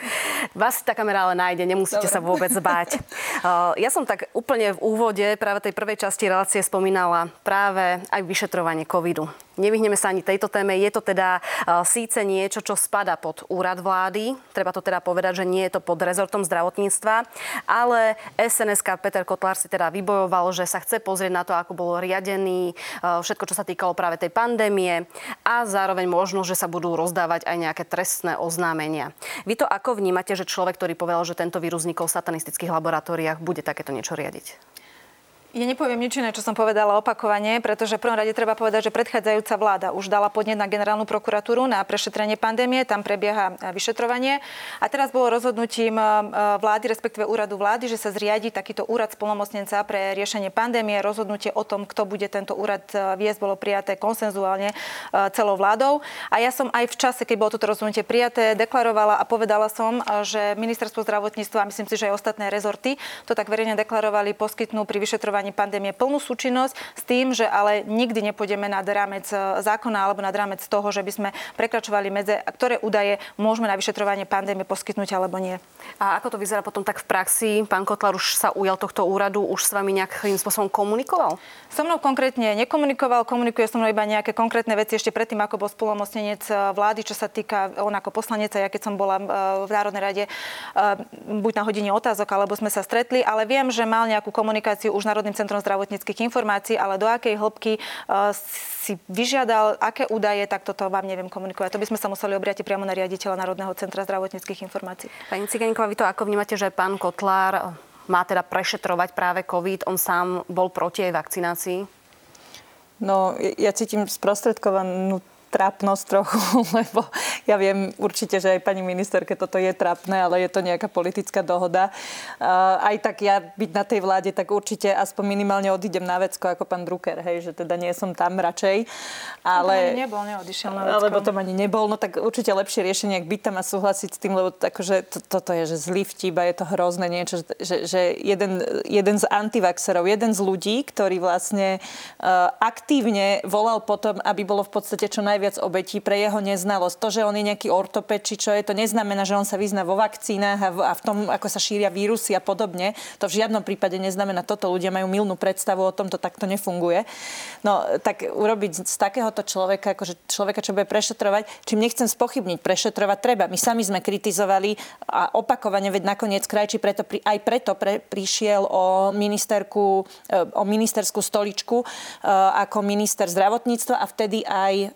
Vás tá kamera ale nájde, nemusíte Dobre. sa vôbec báť. ja som tak úplne v úvode práve tej prvej časti relácie spomínala práve aj vyšetrovanie covidu. Nevyhneme sa ani tejto téme. Je to teda uh, síce niečo, čo spada pod úrad vlády. Treba to teda povedať, že nie je to pod rezortom zdravotníctva. Ale SNS Peter Kotlár si teda vybojoval, že sa chce pozrieť na to, ako bol riadený uh, všetko, čo sa týkalo práve tej pandémie a zároveň možno, že sa budú rozdávať aj nejaké trestné oznámenia. Vy to ako vnímate, že človek, ktorý povedal, že tento vírus vznikol v satanistických laboratóriách, bude takéto niečo riadiť? Ja nepoviem nič iné, čo som povedala opakovane, pretože v prvom rade treba povedať, že predchádzajúca vláda už dala podnet na generálnu prokuratúru na prešetrenie pandémie, tam prebieha e, vyšetrovanie. A teraz bolo rozhodnutím e, vlády, respektíve úradu vlády, že sa zriadi takýto úrad spolomocnenca pre riešenie pandémie. Rozhodnutie o tom, kto bude tento úrad e, viesť, bolo prijaté konsenzuálne celou vládou. A ja som aj v čase, keď bolo toto rozhodnutie prijaté, deklarovala a povedala som, že ministerstvo zdravotníctva myslím si, že aj ostatné rezorty to tak verejne deklarovali, poskytnú pri vyšetrovaní vyšetrovaní pandémie plnú súčinnosť s tým, že ale nikdy nepôjdeme nad rámec e, zákona alebo nad rámec toho, že by sme prekračovali medze, ktoré údaje môžeme na vyšetrovanie pandémie poskytnúť alebo nie. A ako to vyzerá potom tak v praxi? Pán Kotlar už sa ujal tohto úradu, už s vami nejakým spôsobom komunikoval? So mnou konkrétne nekomunikoval, komunikuje so mnou iba nejaké konkrétne veci ešte predtým, ako bol spolomocnenec e, vlády, čo sa týka on ako poslanec, ja keď som bola e, v Národnej rade buď na hodine otázok, alebo sme sa stretli, ale viem, že mal nejakú komunikáciu už národným centrom zdravotníckých informácií, ale do akej hĺbky uh, si vyžiadal, aké údaje, tak toto vám neviem komunikovať. To by sme sa museli obriať priamo na riaditeľa Národného centra zdravotníckých informácií. Pani Ciganíková, vy to ako vnímate, že pán Kotlár má teda prešetrovať práve COVID? On sám bol proti aj vakcinácii? No, ja cítim sprostredkovanú trápnosť trochu, lebo ja viem určite, že aj pani ministerke toto je trápne, ale je to nejaká politická dohoda. Aj tak ja byť na tej vláde, tak určite aspoň minimálne odídem na vecko ako pán Drucker, hej, že teda nie som tam radšej. Ale... To nebol, neodišiel na vecko. Alebo to ani nebol, no tak určite lepšie riešenie, ak byť tam a súhlasiť s tým, lebo akože to, toto je, že zlý vtip a je to hrozné niečo, že, že jeden, jeden z antivaxerov, jeden z ľudí, ktorý vlastne uh, aktívne volal potom, aby bolo v podstate čo najviac najviac obetí pre jeho neznalosť. To, že on je nejaký ortoped, či čo je, to neznamená, že on sa vyzná vo vakcínach a v, a v tom, ako sa šíria vírusy a podobne. To v žiadnom prípade neznamená toto. Ľudia majú milnú predstavu o tom, to takto nefunguje. No, tak urobiť z takéhoto človeka, akože človeka, čo bude prešetrovať, čím nechcem spochybniť, prešetrovať treba. My sami sme kritizovali a opakovane, veď nakoniec krajči preto, aj preto pre, prišiel o ministerku, e, o ministerskú stoličku e, ako minister zdravotníctva a vtedy aj e,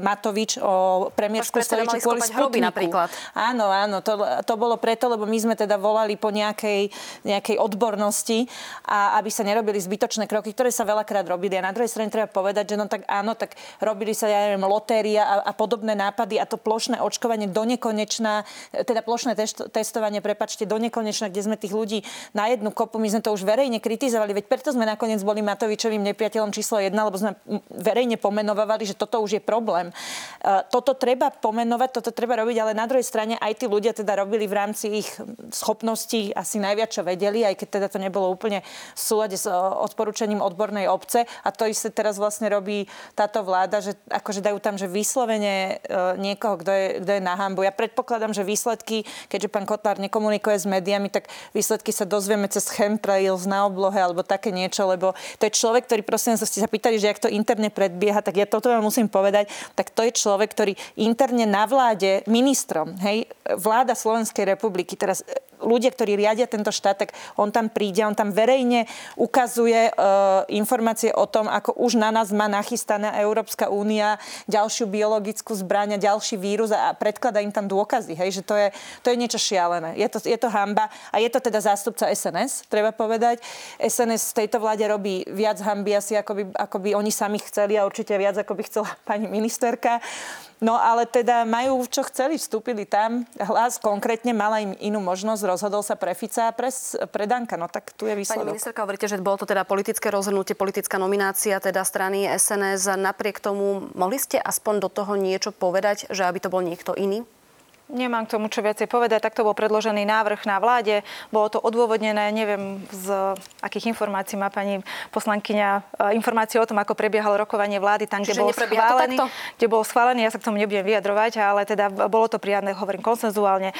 Matovič o premiérskú stoličku kvôli Sputniku. napríklad. Áno, áno, to, to bolo preto, lebo my sme teda volali po nejakej, nejakej odbornosti a aby sa nerobili zbytočné kroky, ktoré sa veľakrát robili. A na druhej strane treba povedať, že no tak áno, tak robili sa, ja neviem, lotéria a, a podobné nápady a to plošné očkovanie do nekonečná, teda plošné test, testovanie, prepačte, do nekonečná, kde sme tých ľudí na jednu kopu, my sme to už verejne kritizovali, veď preto sme nakoniec boli Matovičovým nepriateľom číslo jedna, lebo sme verejne pomenovali, že toto už je problém. E, toto treba pomenovať, toto treba robiť, ale na druhej strane aj tí ľudia teda robili v rámci ich schopností asi najviac, čo vedeli, aj keď teda to nebolo úplne v súlade s e, odporúčaním odbornej obce. A to isté teraz vlastne robí táto vláda, že akože dajú tam, že vyslovene e, niekoho, kto je, kto je na hambu. Ja predpokladám, že výsledky, keďže pán Kotlár nekomunikuje s médiami, tak výsledky sa dozvieme cez chemtrails na oblohe alebo také niečo, lebo to je človek, ktorý prosím ste sa pýtali, že ak to interne predbieha, tak ja toto vám musím povedať povedať, tak to je človek, ktorý interne na vláde ministrom, hej, vláda Slovenskej republiky, teraz ľudia, ktorí riadia tento štát, tak on tam príde, on tam verejne ukazuje e, informácie o tom, ako už na nás má nachystaná Európska únia ďalšiu biologickú zbraň a ďalší vírus a predklada im tam dôkazy, hej, že to je, to je niečo šialené. Je to, je to hamba a je to teda zástupca SNS, treba povedať. SNS v tejto vláde robí viac hamby asi, ako by, ako by oni sami chceli a určite viac, ako by chcela pani ministerka. No ale teda majú, čo chceli, vstúpili tam. Hlas konkrétne mala im inú možnosť, rozhodol sa pre Fica a pre, pre Danka. No tak tu je výsledok. Pani ministerka, hovoríte, že bolo to teda politické rozhodnutie, politická nominácia teda strany SNS. Napriek tomu mohli ste aspoň do toho niečo povedať, že aby to bol niekto iný? Nemám k tomu čo viacej povedať. Takto bol predložený návrh na vláde. Bolo to odôvodnené. Neviem, z akých informácií má pani poslankyňa e, informácie o tom, ako prebiehalo rokovanie vlády tam, kde bol schválený. Kde bol schválený, ja sa k tomu nebudem vyjadrovať, ale teda bolo to prijatné, hovorím, konsenzuálne.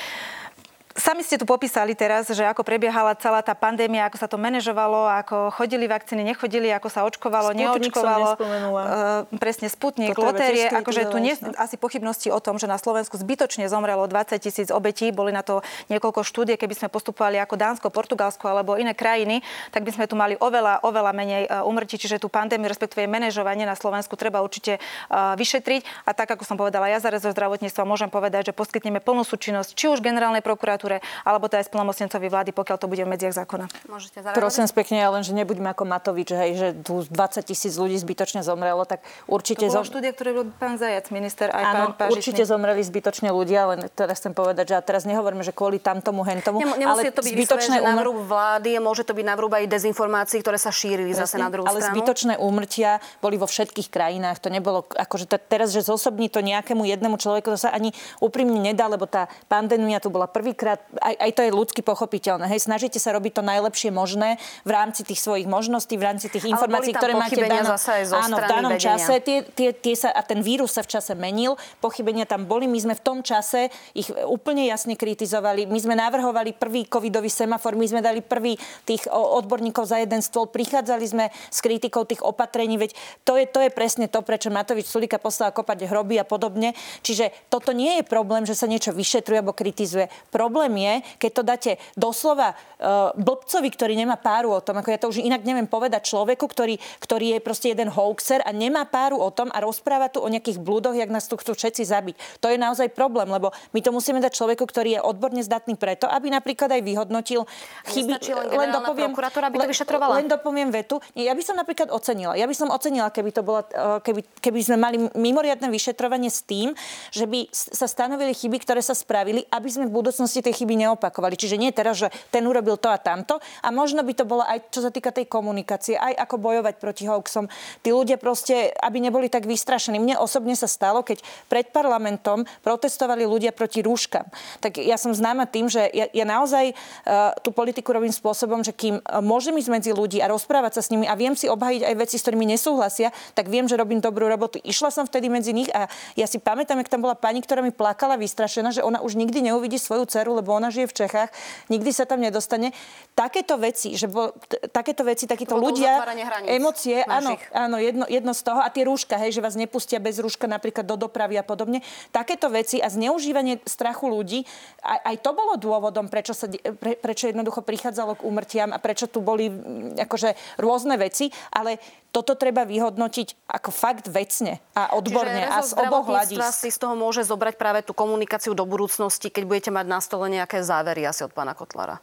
Sami ste tu popísali teraz, že ako prebiehala celá tá pandémia, ako sa to manažovalo, ako chodili vakcíny, nechodili, ako sa očkovalo, Sputnik neočkovalo. Uh, presne Sputnik, lotérie. Akože tu nie asi pochybnosti o tom, že na Slovensku zbytočne zomrelo 20 tisíc obetí. Boli na to niekoľko štúdie. Keby sme postupovali ako Dánsko, Portugalsko alebo iné krajiny, tak by sme tu mali oveľa, oveľa menej uh, umrtí. Čiže tú pandémiu, respektíve manažovanie na Slovensku treba určite uh, vyšetriť. A tak, ako som povedala, ja za rezort zdravotníctva môžem povedať, že poskytneme plnú súčinnosť či už generálnej prokuratúry, prokuratúre, alebo to aj splnomocnencovi vlády, pokiaľ to bude v medziach zákona. Môžete Prosím pekne, len že nebuďme ako Matovič, hej, že tu 20 tisíc ľudí zbytočne zomrelo, tak určite... To bola zom... štúdia, ktoré robil pán Zajac, minister, aj Áno, pán Pažitný. určite zomreli zbytočne ľudia, len teraz chcem povedať, že teraz nehovoríme, že kvôli tamtomu, hentomu, Nem, ale to byť zbytočné umr... vlády, môže to byť navrúb aj dezinformácií, ktoré sa šírili Presne, zase na druhú ale stranu. Ale zbytočné úmrtia boli vo všetkých krajinách. To nebolo, akože to, teraz, že zosobní to nejakému jednému človeku, to sa ani úprimne nedá, lebo tá pandémia tu bola prvýkrát, aj aj, aj to je ľudsky pochopiteľné. Hej, snažíte sa robiť to najlepšie možné v rámci tých svojich možností, v rámci tých informácií, ktoré máte v danom, áno, v danom čase. Tie, tie, tie sa, a ten vírus sa v čase menil, pochybenia tam boli. My sme v tom čase ich úplne jasne kritizovali. My sme navrhovali prvý covidový semafor, my sme dali prvý tých odborníkov za jeden stôl, prichádzali sme s kritikou tých opatrení, veď to je, to je presne to, prečo Matovič Sulika poslal kopať hroby a podobne. Čiže toto nie je problém, že sa niečo vyšetruje alebo kritizuje. Problém je, keď to dáte doslova uh, blbcovi, ktorý nemá páru o tom, ako ja to už inak neviem povedať človeku, ktorý, ktorý je proste jeden hoaxer a nemá páru o tom a rozpráva tu o nejakých blúdoch, jak nás tu chcú všetci zabiť. To je naozaj problém, lebo my to musíme dať človeku, ktorý je odborne zdatný preto, aby napríklad aj vyhodnotil chyby. Len, dopoviem, by to vyšetrovala? Len dopoviem vetu. Nie, ja by som napríklad ocenila. Ja by som ocenila, keby to bola, e, keby, keby sme mali mimoriadne vyšetrovanie s tým, že by sa stanovili chyby, ktoré sa spravili, aby sme v budúcnosti tie chyby neopakovali. Čiže nie teraz, že ten urobil to a tamto. A možno by to bolo aj, čo sa týka tej komunikácie, aj ako bojovať proti hoaxom. Tí ľudia proste, aby neboli tak vystrašení. Mne osobne sa stalo, keď pred parlamentom protestovali ľudia proti rúškam. Tak ja som známa tým, že ja, ja naozaj uh, tú politiku robím spôsobom, že kým uh, môžem ísť medzi ľudí a rozprávať sa s nimi a viem si obhajiť aj veci, s ktorými nesúhlasia, tak viem, že robím dobrú robotu. Išla som vtedy medzi nich a ja si pamätám, jak tam bola pani, ktorá mi plakala vystrašená, že ona už nikdy neuvidí svoju dceru, lebo ona žije v Čechách, nikdy sa tam nedostane. Takéto veci, že bo, t- takéto veci, takíto ľudia, emócie, áno, áno jedno, jedno z toho, a tie rúška, hej, že vás nepustia bez rúška napríklad do dopravy a podobne. Takéto veci a zneužívanie strachu ľudí, aj, aj to bolo dôvodom, prečo, sa, pre, prečo jednoducho prichádzalo k úmrtiam a prečo tu boli akože rôzne veci, ale toto treba vyhodnotiť ako fakt vecne a odborne Čiže a z oboch hľadísk. si z toho môže zobrať práve tú komunikáciu do budúcnosti, keď budete mať na stole nejaké závery asi od pána Kotlara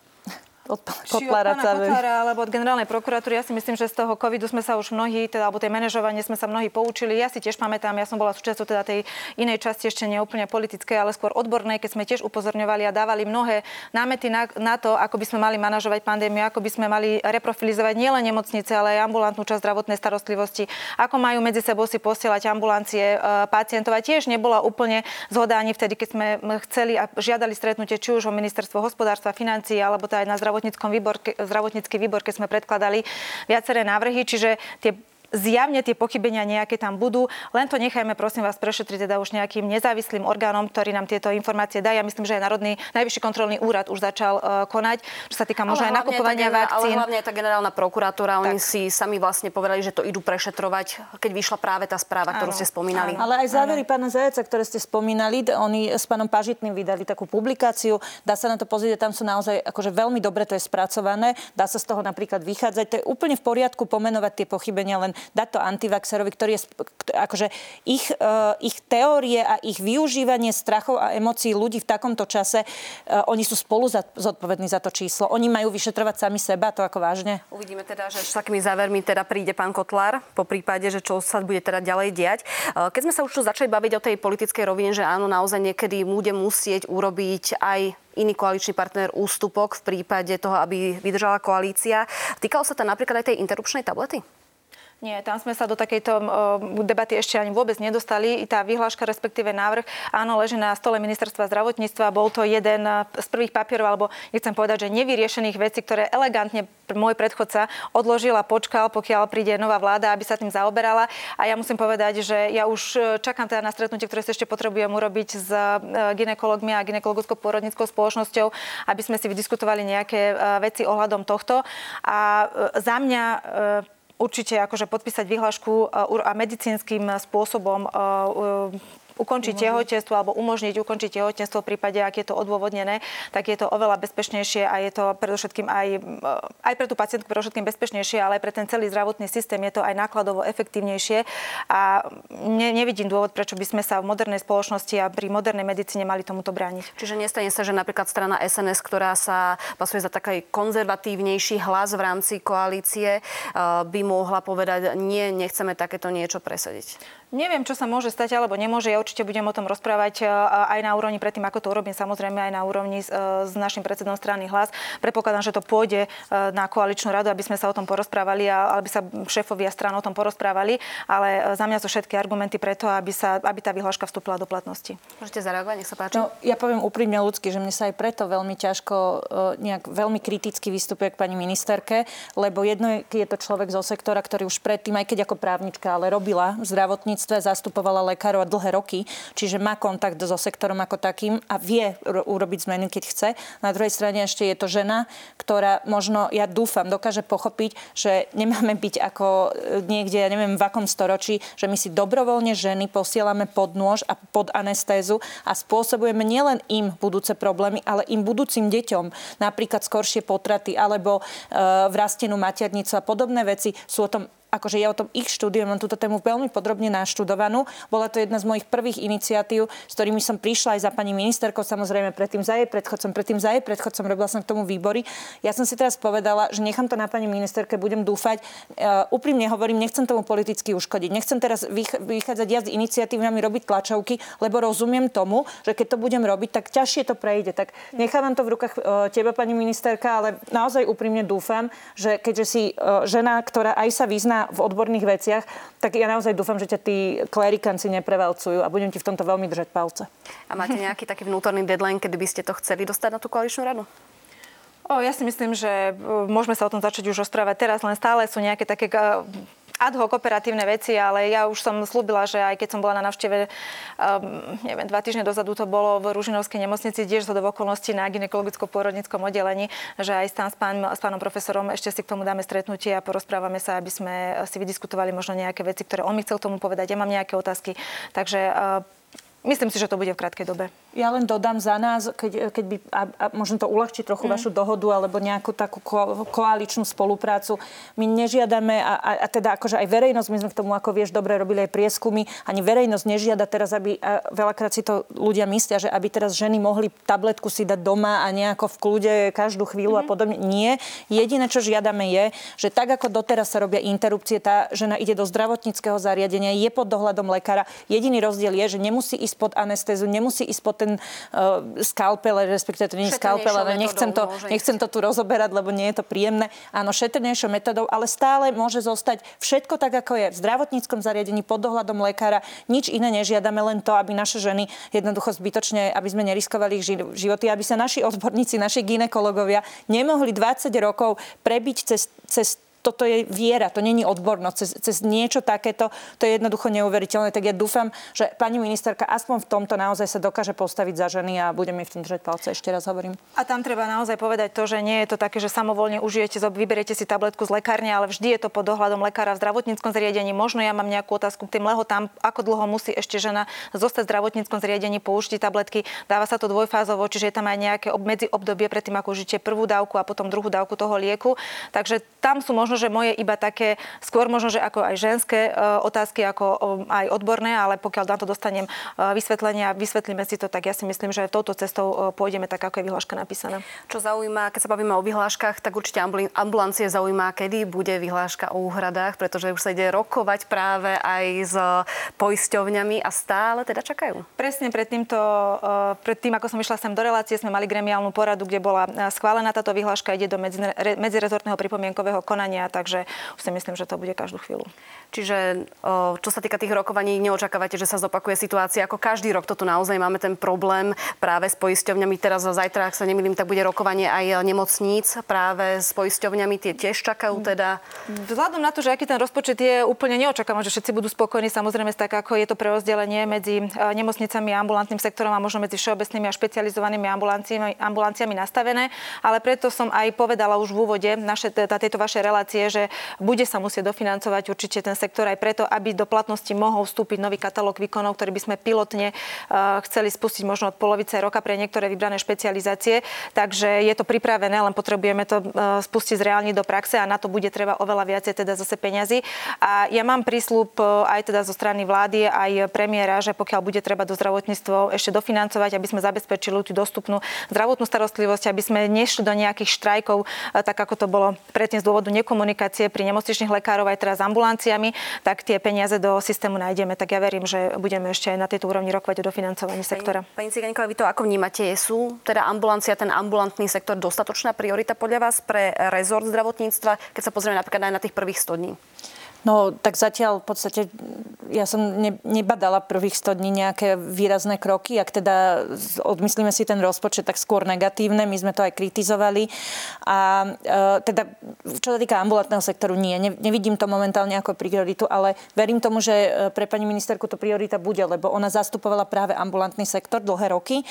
od pána Kotlára. Či od pána Kotlára alebo od generálnej prokuratúry. Ja si myslím, že z toho covidu sme sa už mnohí, teda, alebo tej manažovanie sme sa mnohí poučili. Ja si tiež pamätám, ja som bola súčasťou teda tej inej časti ešte neúplne politickej, ale skôr odbornej, keď sme tiež upozorňovali a dávali mnohé námety na, na to, ako by sme mali manažovať pandémiu, ako by sme mali reprofilizovať nielen nemocnice, ale aj ambulantnú časť zdravotnej starostlivosti, ako majú medzi sebou si posielať ambulancie e, pacientov. A tiež nebola úplne zhoda ani vtedy, keď sme chceli a žiadali stretnutie či už o ministerstvo hospodárstva, financií, alebo to aj na zdravotníckom výbor, zdravotnícky výbor, keď sme predkladali viaceré návrhy, čiže tie zjavne tie pochybenia nejaké tam budú. Len to nechajme, prosím vás, prešetriť teda už nejakým nezávislým orgánom, ktorý nám tieto informácie dá. Ja myslím, že aj Národný najvyšší kontrolný úrad už začal uh, konať, čo sa týka možno aj nakupovania vakcín. Ale hlavne aj tá generálna prokuratúra, oni si sami vlastne povedali, že to idú prešetrovať, keď vyšla práve tá správa, ktorú ste spomínali. Áno. Ale aj závery áno. pána Zajaca, ktoré ste spomínali, oni s pánom Pažitným vydali takú publikáciu. Dá sa na to pozrieť, tam sú naozaj akože veľmi dobre to je spracované. Dá sa z toho napríklad vychádzať. To je úplne v poriadku pomenovať tie pochybenia, len dať to antivaxerovi, ktorý je, akože ich, uh, ich teórie a ich využívanie strachov a emócií ľudí v takomto čase, uh, oni sú spolu za, zodpovední za to číslo. Oni majú vyšetrovať sami seba, to ako vážne? Uvidíme teda, že s takými závermi teda príde pán Kotlár, po prípade, že čo sa bude teda ďalej diať. Uh, keď sme sa už tu začali baviť o tej politickej rovine, že áno, naozaj niekedy bude musieť urobiť aj iný koaličný partner ústupok v prípade toho, aby vydržala koalícia. Týkalo sa to napríklad aj tej interrupčnej tablety? Nie, tam sme sa do takejto debaty ešte ani vôbec nedostali. Tá vyhláška, respektíve návrh, áno, leží na stole ministerstva zdravotníctva. Bol to jeden z prvých papierov, alebo nechcem povedať, že nevyriešených vecí, ktoré elegantne môj predchodca odložil a počkal, pokiaľ príde nová vláda, aby sa tým zaoberala. A ja musím povedať, že ja už e, čakám teda na stretnutie, ktoré sa ešte potrebujem urobiť s e, ginekologmi a ginekologickou pôrodnickou spoločnosťou, aby sme si vydiskutovali nejaké e, veci ohľadom tohto. A za mňa určite akože podpísať vyhlášku a medicínskym spôsobom ukončiť umožniť. tehotenstvo alebo umožniť ukončiť tehotenstvo v prípade, ak je to odôvodnené, tak je to oveľa bezpečnejšie a je to predovšetkým aj, eh, aj pre tú pacientku predovšetkým bezpečnejšie, ale aj pre ten celý zdravotný systém je to aj nákladovo efektívnejšie a ne, nevidím dôvod, prečo by sme sa v modernej spoločnosti a pri modernej medicíne mali tomuto brániť. Čiže nestane sa, že napríklad strana SNS, ktorá sa pasuje za taký konzervatívnejší hlas v rámci koalície, eh, by mohla povedať, nie, nechceme takéto niečo presadiť. Neviem, čo sa môže stať alebo nemôže. Ja určite budem o tom rozprávať e, aj na úrovni predtým, ako to urobím, samozrejme aj na úrovni s, e, s našim predsedom strany hlas. Predpokladám, že to pôjde e, na koaličnú radu, aby sme sa o tom porozprávali a aby sa šéfovia stran o tom porozprávali. Ale za mňa sú všetky argumenty preto, aby, sa, aby tá vyhláška vstúpila do platnosti. Môžete zareagovať, nech sa páči. No, ja poviem úprimne ľudsky, že mne sa aj preto veľmi ťažko nejak veľmi kriticky vystupuje k pani ministerke, lebo jedno je, je to človek zo sektora, ktorý už predtým, aj keď ako právnička, ale robila v zdravotníctve zastupovala lekárov dlhé roky, čiže má kontakt so sektorom ako takým a vie urobiť zmeny, keď chce. Na druhej strane ešte je to žena, ktorá možno, ja dúfam, dokáže pochopiť, že nemáme byť ako e, niekde, ja neviem, v akom storočí, že my si dobrovoľne ženy posielame pod nôž a pod anestézu a spôsobujeme nielen im budúce problémy, ale im budúcim deťom, napríklad skoršie potraty alebo e, vrastenú maternicu a podobné veci sú o tom akože ja o tom ich štúdiu mám túto tému veľmi podrobne naštudovanú. Bola to jedna z mojich prvých iniciatív, s ktorými som prišla aj za pani ministerkou, samozrejme predtým za jej predchodcom, predtým za jej predchodcom, robila som k tomu výbory. Ja som si teraz povedala, že nechám to na pani ministerke, budem dúfať. Uh, úprimne hovorím, nechcem tomu politicky uškodiť. Nechcem teraz vychádzať ja s iniciatívami, robiť tlačovky, lebo rozumiem tomu, že keď to budem robiť, tak ťažšie to prejde. Tak nechávam to v rukách uh, teba, pani ministerka, ale naozaj úprimne dúfam, že keďže si uh, žena, ktorá aj sa vyzná v odborných veciach, tak ja naozaj dúfam, že ťa tí klerikanci neprevalcujú a budem ti v tomto veľmi držať palce. A máte nejaký taký vnútorný deadline, kedy by ste to chceli dostať na tú koaličnú radu? O, ja si myslím, že e, môžeme sa o tom začať už rozprávať teraz, len stále sú nejaké také e, ad hoc operatívne veci, ale ja už som slúbila, že aj keď som bola na návšteve, um, neviem, dva týždne dozadu to bolo v Ružinovskej nemocnici, tiež zo okolností na ginekologicko-pôrodnickom oddelení, že aj tam s, pán, s pánom profesorom ešte si k tomu dáme stretnutie a porozprávame sa, aby sme si vydiskutovali možno nejaké veci, ktoré on mi chcel tomu povedať. Ja mám nejaké otázky. Takže uh, Myslím si, že to bude v krátkej dobe. Ja len dodám za nás, keď, keď by, a, a možno to uľahčiť trochu mm. vašu dohodu alebo nejakú takú ko, koaličnú spoluprácu. My nežiadame, a, a, a teda akože aj verejnosť, my sme k tomu, ako vieš, dobre robili aj prieskumy, ani verejnosť nežiada teraz, aby, a veľakrát si to ľudia myslia, že aby teraz ženy mohli tabletku si dať doma a nejako v kľude každú chvíľu mm. a mhm. podobne. Nie. Jediné, čo žiadame je, že tak ako doteraz sa robia interrupcie, tá žena ide do zdravotníckého zariadenia, je pod dohľadom lekára. Jediný rozdiel je, že nemusí ísť ísť pod anestézu, nemusí ísť pod ten uh, skalpel, respektíve to nie je skalpel, ale nechcem to, nechcem to tu rozoberať, lebo nie je to príjemné. Áno, šetrnejšou metodou, ale stále môže zostať všetko tak, ako je v zdravotníckom zariadení pod dohľadom lekára. Nič iné nežiadame, len to, aby naše ženy jednoducho zbytočne, aby sme neriskovali ich životy, aby sa naši odborníci, naši ginekologovia nemohli 20 rokov prebiť cez, cez toto je viera, to není odbornosť. Cez, cez niečo takéto, to je jednoducho neuveriteľné. Tak ja dúfam, že pani ministerka aspoň v tomto naozaj sa dokáže postaviť za ženy a budeme v tom držať palce. Ešte raz hovorím. A tam treba naozaj povedať to, že nie je to také, že samovolne užijete, vyberiete si tabletku z lekárne, ale vždy je to pod dohľadom lekára v zdravotníckom zariadení. Možno ja mám nejakú otázku k tým lehotám, ako dlho musí ešte žena zostať v zdravotníckom zariadení po užití tabletky. Dáva sa to dvojfázovo, čiže je tam aj nejaké medzi obdobie predtým, ako užite prvú dávku a potom druhú dávku toho lieku. Takže tam sú možno možno, že moje iba také, skôr možno, že ako aj ženské e, otázky, ako aj odborné, ale pokiaľ na to dostanem e, vysvetlenia, vysvetlíme si to, tak ja si myslím, že touto cestou e, pôjdeme tak, ako je vyhláška napísaná. Čo zaujíma, keď sa bavíme o vyhláškach, tak určite ambulancie zaujíma, kedy bude vyhláška o úhradách, pretože už sa ide rokovať práve aj s poisťovňami a stále teda čakajú. Presne pred týmto, pred tým, ako som išla sem do relácie, sme mali gremiálnu poradu, kde bola schválená táto vyhláška, ide do medzirezortného pripomienkového konania rokovania, takže si myslím, že to bude každú chvíľu. Čiže čo sa týka tých rokovaní, neočakávate, že sa zopakuje situácia ako každý rok. Toto naozaj máme ten problém práve s poisťovňami. Teraz zajtra, ak sa nemýlim, tak bude rokovanie aj nemocníc práve s poisťovňami. Tie tiež čakajú teda? Vzhľadom na to, že aký ten rozpočet je, úplne neočakávam, že všetci budú spokojní. Samozrejme, tak ako je to prerozdelenie medzi nemocnicami a ambulantným sektorom a možno medzi všeobecnými a špecializovanými ambulanciami, ambulanciami nastavené. Ale preto som aj povedala už v úvode naše, tejto vašej relácie, že bude sa musieť dofinancovať určite ten sektor aj preto, aby do platnosti mohol vstúpiť nový katalóg výkonov, ktorý by sme pilotne uh, chceli spustiť možno od polovice roka pre niektoré vybrané špecializácie. Takže je to pripravené, len potrebujeme to uh, spustiť zreálne do praxe a na to bude treba oveľa viacej teda zase peňazí. A ja mám prísľub uh, aj teda zo strany vlády, aj premiéra, že pokiaľ bude treba do zdravotníctva ešte dofinancovať, aby sme zabezpečili tú dostupnú zdravotnú starostlivosť, aby sme nešli do nejakých štrajkov, tak ako to bolo predtým z dôvodu nekomunikácie pri nemocničných lekárov aj teraz s ambulanciami tak tie peniaze do systému nájdeme. Tak ja verím, že budeme ešte aj na tejto úrovni rokovať o dofinancovaní sektora. Pani, pani Ciganíková, vy to ako vnímate? Sú teda ambulancia, ten ambulantný sektor dostatočná priorita podľa vás pre rezort zdravotníctva, keď sa pozrieme napríklad aj na tých prvých 100 dní? No, tak zatiaľ v podstate ja som ne, nebadala prvých 100 dní nejaké výrazné kroky. Ak teda odmyslíme si ten rozpočet, tak skôr negatívne. My sme to aj kritizovali. A e, teda, čo sa týka ambulantného sektoru, nie. Ne, nevidím to momentálne ako prioritu, ale verím tomu, že e, pre pani ministerku to priorita bude, lebo ona zastupovala práve ambulantný sektor dlhé roky. E,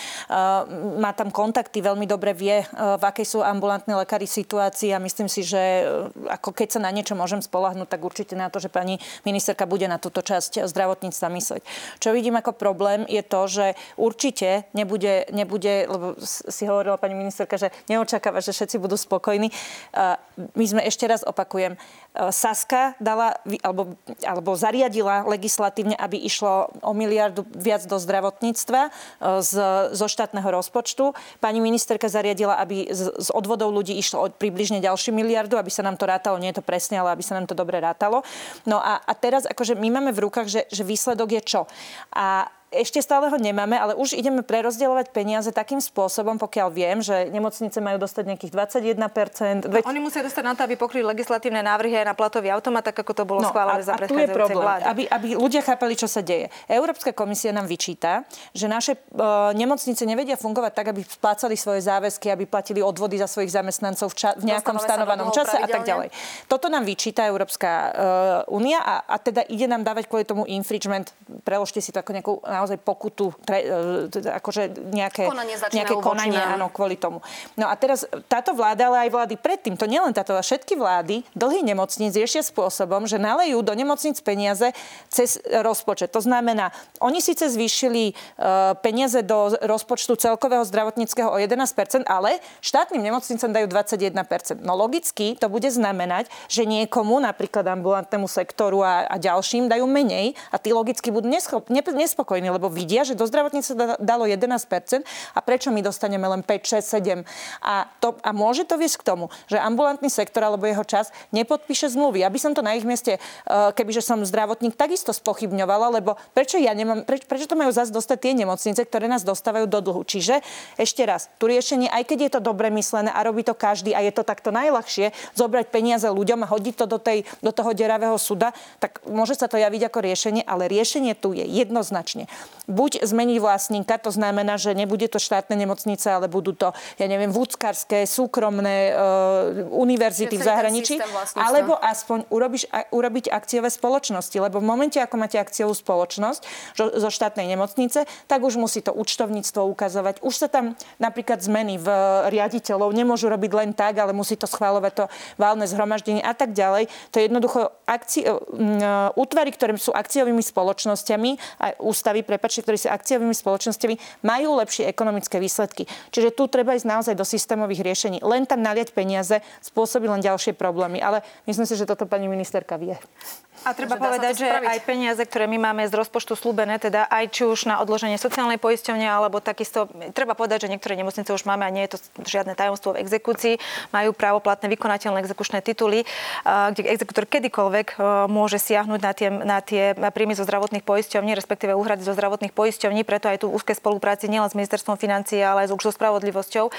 má tam kontakty, veľmi dobre vie, e, v akej sú ambulantní lekári situácii a myslím si, že e, ako keď sa na niečo môžem spolahnúť, tak určite na to, že pani ministerka bude na túto časť zdravotníctva mysleť. Čo vidím ako problém je to, že určite nebude, nebude lebo si hovorila pani ministerka, že neočakáva, že všetci budú spokojní. My sme ešte raz opakujem, Saska dala, alebo, alebo zariadila legislatívne, aby išlo o miliardu viac do zdravotníctva z, zo štátneho rozpočtu. Pani ministerka zariadila, aby z, z odvodov ľudí išlo o približne ďalšiu miliardu, aby sa nám to rátalo, nie je to presne, ale aby sa nám to dobre rátalo. No a, a teraz akože my máme v rukách, že, že výsledok je čo. A ešte stále ho nemáme, ale už ideme prerozdielovať peniaze takým spôsobom, pokiaľ viem, že nemocnice majú dostať nejakých 21%. Veď... Oni musia dostať na to, aby pokryli legislatívne návrhy aj na platový automat, tak ako to bolo no, schválené za predchádzajúcej vlády. Aby, aby ľudia chápali, čo sa deje. Európska komisia nám vyčíta, že naše uh, nemocnice nevedia fungovať tak, aby splácali svoje záväzky, aby platili odvody za svojich zamestnancov v, ča- v nejakom stanovanom čase a tak ďalej. Toto nám vyčíta Európska uh, únia a, a teda ide nám dávať kvôli tomu infringement, preložte si to ako nejakú naozaj pokutu, tre, e, teda akože nejaké konanie, nejaké konanie áno, kvôli tomu. No a teraz táto vláda, ale aj vlády predtým, to nielen táto, ale všetky vlády dlhý nemocníc riešia spôsobom, že nalejú do nemocníc peniaze cez rozpočet. To znamená, oni síce zvýšili uh, peniaze do rozpočtu celkového zdravotníckého o 11%, ale štátnym nemocnicám dajú 21%. No logicky to bude znamenať, že niekomu, napríklad ambulantnému sektoru a, a ďalším, dajú menej a tí logicky budú neschop, ne, nespokojní, lebo vidia, že do zdravotníctva dalo 11% a prečo my dostaneme len 5, 6, 7. A, to, a môže to viesť k tomu, že ambulantný sektor alebo jeho čas nepodpíše zmluvy. Aby som to na ich mieste, e, kebyže som zdravotník, takisto spochybňovala, lebo prečo ja nemám, preč, prečo to majú zase dostať tie nemocnice, ktoré nás dostávajú do dlhu. Čiže ešte raz, tu riešenie, aj keď je to dobre myslené a robí to každý a je to takto najľahšie, zobrať peniaze ľuďom a hodiť to do, tej, do toho deravého súda, tak môže sa to javiť ako riešenie, ale riešenie tu je jednoznačne buď zmeniť vlastníka, to znamená, že nebude to štátne nemocnice, ale budú to, ja neviem, vúckarské, súkromné uh, univerzity v zahraničí, alebo aspoň urobiš, a, urobiť akciové spoločnosti, lebo v momente, ako máte akciovú spoločnosť zo štátnej nemocnice, tak už musí to účtovníctvo ukazovať. Už sa tam napríklad zmeny v riaditeľov nemôžu robiť len tak, ale musí to schváľovať to válne zhromaždenie a tak ďalej. To je jednoducho akci- útvary, ktoré sú akciovými spoločnosťami a ústavy, prepačte, ktorí sú akciovými spoločnosťami, majú lepšie ekonomické výsledky. Čiže tu treba ísť naozaj do systémových riešení. Len tam naliať peniaze spôsobí len ďalšie problémy. Ale myslím si, že toto pani ministerka vie. A treba povedať, že aj peniaze, ktoré my máme z rozpočtu slúbené, teda aj či už na odloženie sociálnej poisťovne, alebo takisto, treba povedať, že niektoré nemocnice už máme a nie je to žiadne tajomstvo v exekúcii, majú právoplatné vykonateľné exekučné tituly, kde exekutor kedykoľvek môže siahnuť na tie, na tie príjmy zo zdravotných poisťovní, respektíve úhrady zo zdravotných poisťovní, preto aj tu úzke spolupráci nielen s ministerstvom financií, ale aj so spravodlivosťou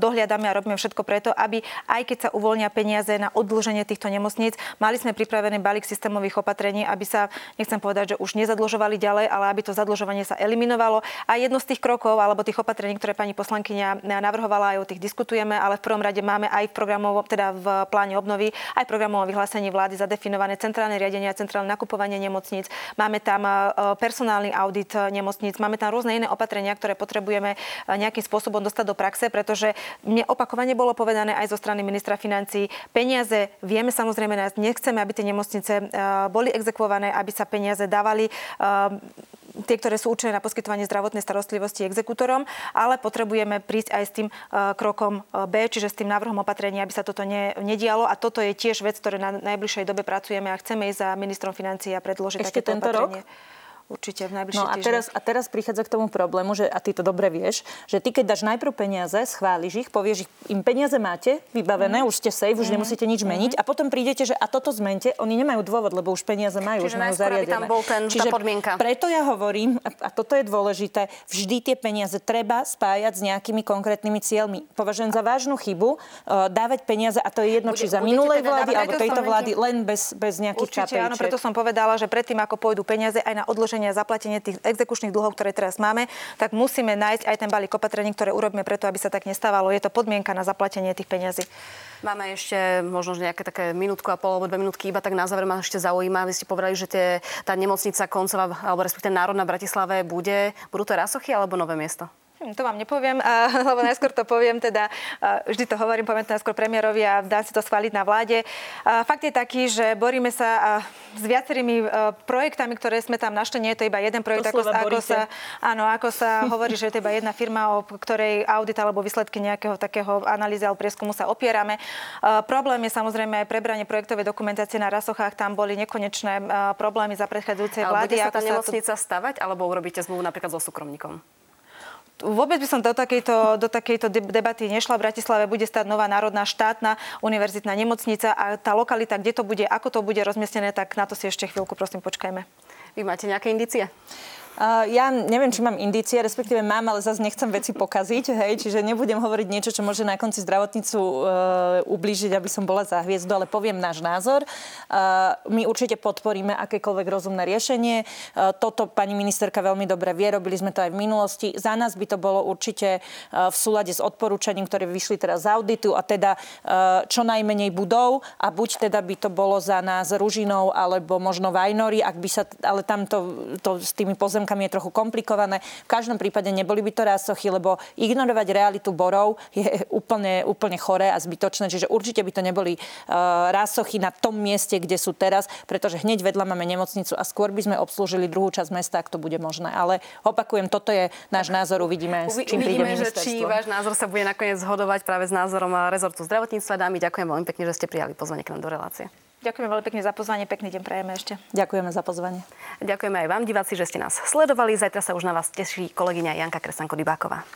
dohliadame a robíme všetko preto, aby aj keď sa uvoľnia peniaze na odloženie týchto nemocníc, mali sme pripravené balík systémových opatrení, aby sa, nechcem povedať, že už nezadlžovali ďalej, ale aby to zadlžovanie sa eliminovalo. A jedno z tých krokov alebo tých opatrení, ktoré pani poslankyňa navrhovala, aj o tých diskutujeme, ale v prvom rade máme aj v programovom, teda v pláne obnovy, aj v programovom vyhlásení vlády zadefinované centrálne riadenie a centrálne nakupovanie nemocníc. Máme tam e, personálny audit nemocníc, máme tam rôzne iné opatrenia, ktoré potrebujeme e, nejakým spôsobom dostať do praxe, pretože mne opakovane bolo povedané aj zo strany ministra financí, peniaze vieme samozrejme nás, nechceme, aby tie nemocnice nemocnice eh, boli exekvované, aby sa peniaze dávali eh, tie, ktoré sú určené na poskytovanie zdravotnej starostlivosti exekútorom, ale potrebujeme prísť aj s tým uh, krokom B, čiže s tým návrhom opatrenia, aby sa toto ne, nedialo. A toto je tiež vec, ktoré na najbližšej dobe pracujeme a chceme ísť za ministrom financií a predložiť Ešte takéto tento opatrenie. Rok? Určite v najbližších no a teraz, a teraz prichádza k tomu problému, že, a ty to dobre vieš, že ty keď dáš najprv peniaze, schváliš ich, povieš im peniaze máte, vybavené, mm. už ste safe, už mm. nemusíte nič mm. meniť a potom prídete, že a toto zmente, oni nemajú dôvod, lebo už peniaze majú, Čiže už majú zariadené. tam bol ten, Čiže tá podmienka. preto ja hovorím, a, a toto je dôležité, vždy tie peniaze treba spájať s nejakými konkrétnymi cieľmi. Považujem za vážnu chybu uh, dávať peniaze, a to je jedno, Bude, či za minulej teda vlády alebo tejto vlády, len bez, bez nejakých Určite, áno, preto som povedala, že predtým, ako pôjdu peniaze aj na odloženie a zaplatenie tých exekučných dlhov, ktoré teraz máme, tak musíme nájsť aj ten balík opatrení, ktoré urobíme preto, aby sa tak nestávalo. Je to podmienka na zaplatenie tých peňazí. Máme ešte možno nejaké také minútku a pol alebo dve minútky, iba tak na záver ma ešte zaujíma. Vy ste povedali, že tie, tá nemocnica koncová, alebo respektíve národná v Bratislave bude, budú to Rasochy alebo nové miesto? Hm, to vám nepoviem, lebo najskôr to poviem, teda vždy to hovorím, poviem to najskôr premiérovi a dá si to schváliť na vláde. Fakt je taký, že boríme sa s viacerými projektami, ktoré sme tam našli. Nie je to iba jeden projekt, ako, ako, sa, áno, ako sa hovorí, že je to iba jedna firma, o ktorej audit alebo výsledky nejakého takého analýzy alebo prieskumu sa opierame. Problém je samozrejme aj prebranie projektovej dokumentácie na Rasochách. Tam boli nekonečné problémy za predchádzajúcej vlády. Ale bude sa tá nemocnica to... stavať, alebo urobíte zmluvu napríklad so súkromníkom? Vôbec by som do takejto, do takejto debaty nešla. V Bratislave bude stať nová národná štátna univerzitná nemocnica a tá lokalita, kde to bude, ako to bude rozmiestnené, tak na to si ešte chvíľku prosím počkajme. Vy máte nejaké indície? Uh, ja neviem, či mám indície, respektíve mám, ale zase nechcem veci pokaziť, hej, čiže nebudem hovoriť niečo, čo môže na konci zdravotnicu uh, ublížiť, aby som bola za hviezdu, ale poviem náš názor. Uh, my určite podporíme akékoľvek rozumné riešenie. Uh, toto pani ministerka veľmi dobre vie, robili sme to aj v minulosti. Za nás by to bolo určite uh, v súlade s odporúčaním, ktoré vyšli teraz z auditu a teda uh, čo najmenej budov a buď teda by to bolo za nás Ružinou alebo možno Vajnory, ak by sa, ale tam to, s tými pozemkami pozemkami je trochu komplikované. V každom prípade neboli by to rásochy, lebo ignorovať realitu borov je úplne, úplne choré a zbytočné. Čiže určite by to neboli uh, rásochy na tom mieste, kde sú teraz, pretože hneď vedľa máme nemocnicu a skôr by sme obslúžili druhú časť mesta, ak to bude možné. Ale opakujem, toto je náš názor, uvidíme, čím uvidíme, príde že či váš názor sa bude nakoniec zhodovať práve s názorom rezortu zdravotníctva. Dámy, ďakujem veľmi pekne, že ste prijali pozvanie k nám do relácie. Ďakujem veľmi pekne za pozvanie, pekný deň prajeme ešte. Ďakujeme za pozvanie. Ďakujeme aj vám, diváci, že ste nás sledovali. Zajtra sa už na vás teší kolegyňa Janka Kresanko-Dybáková.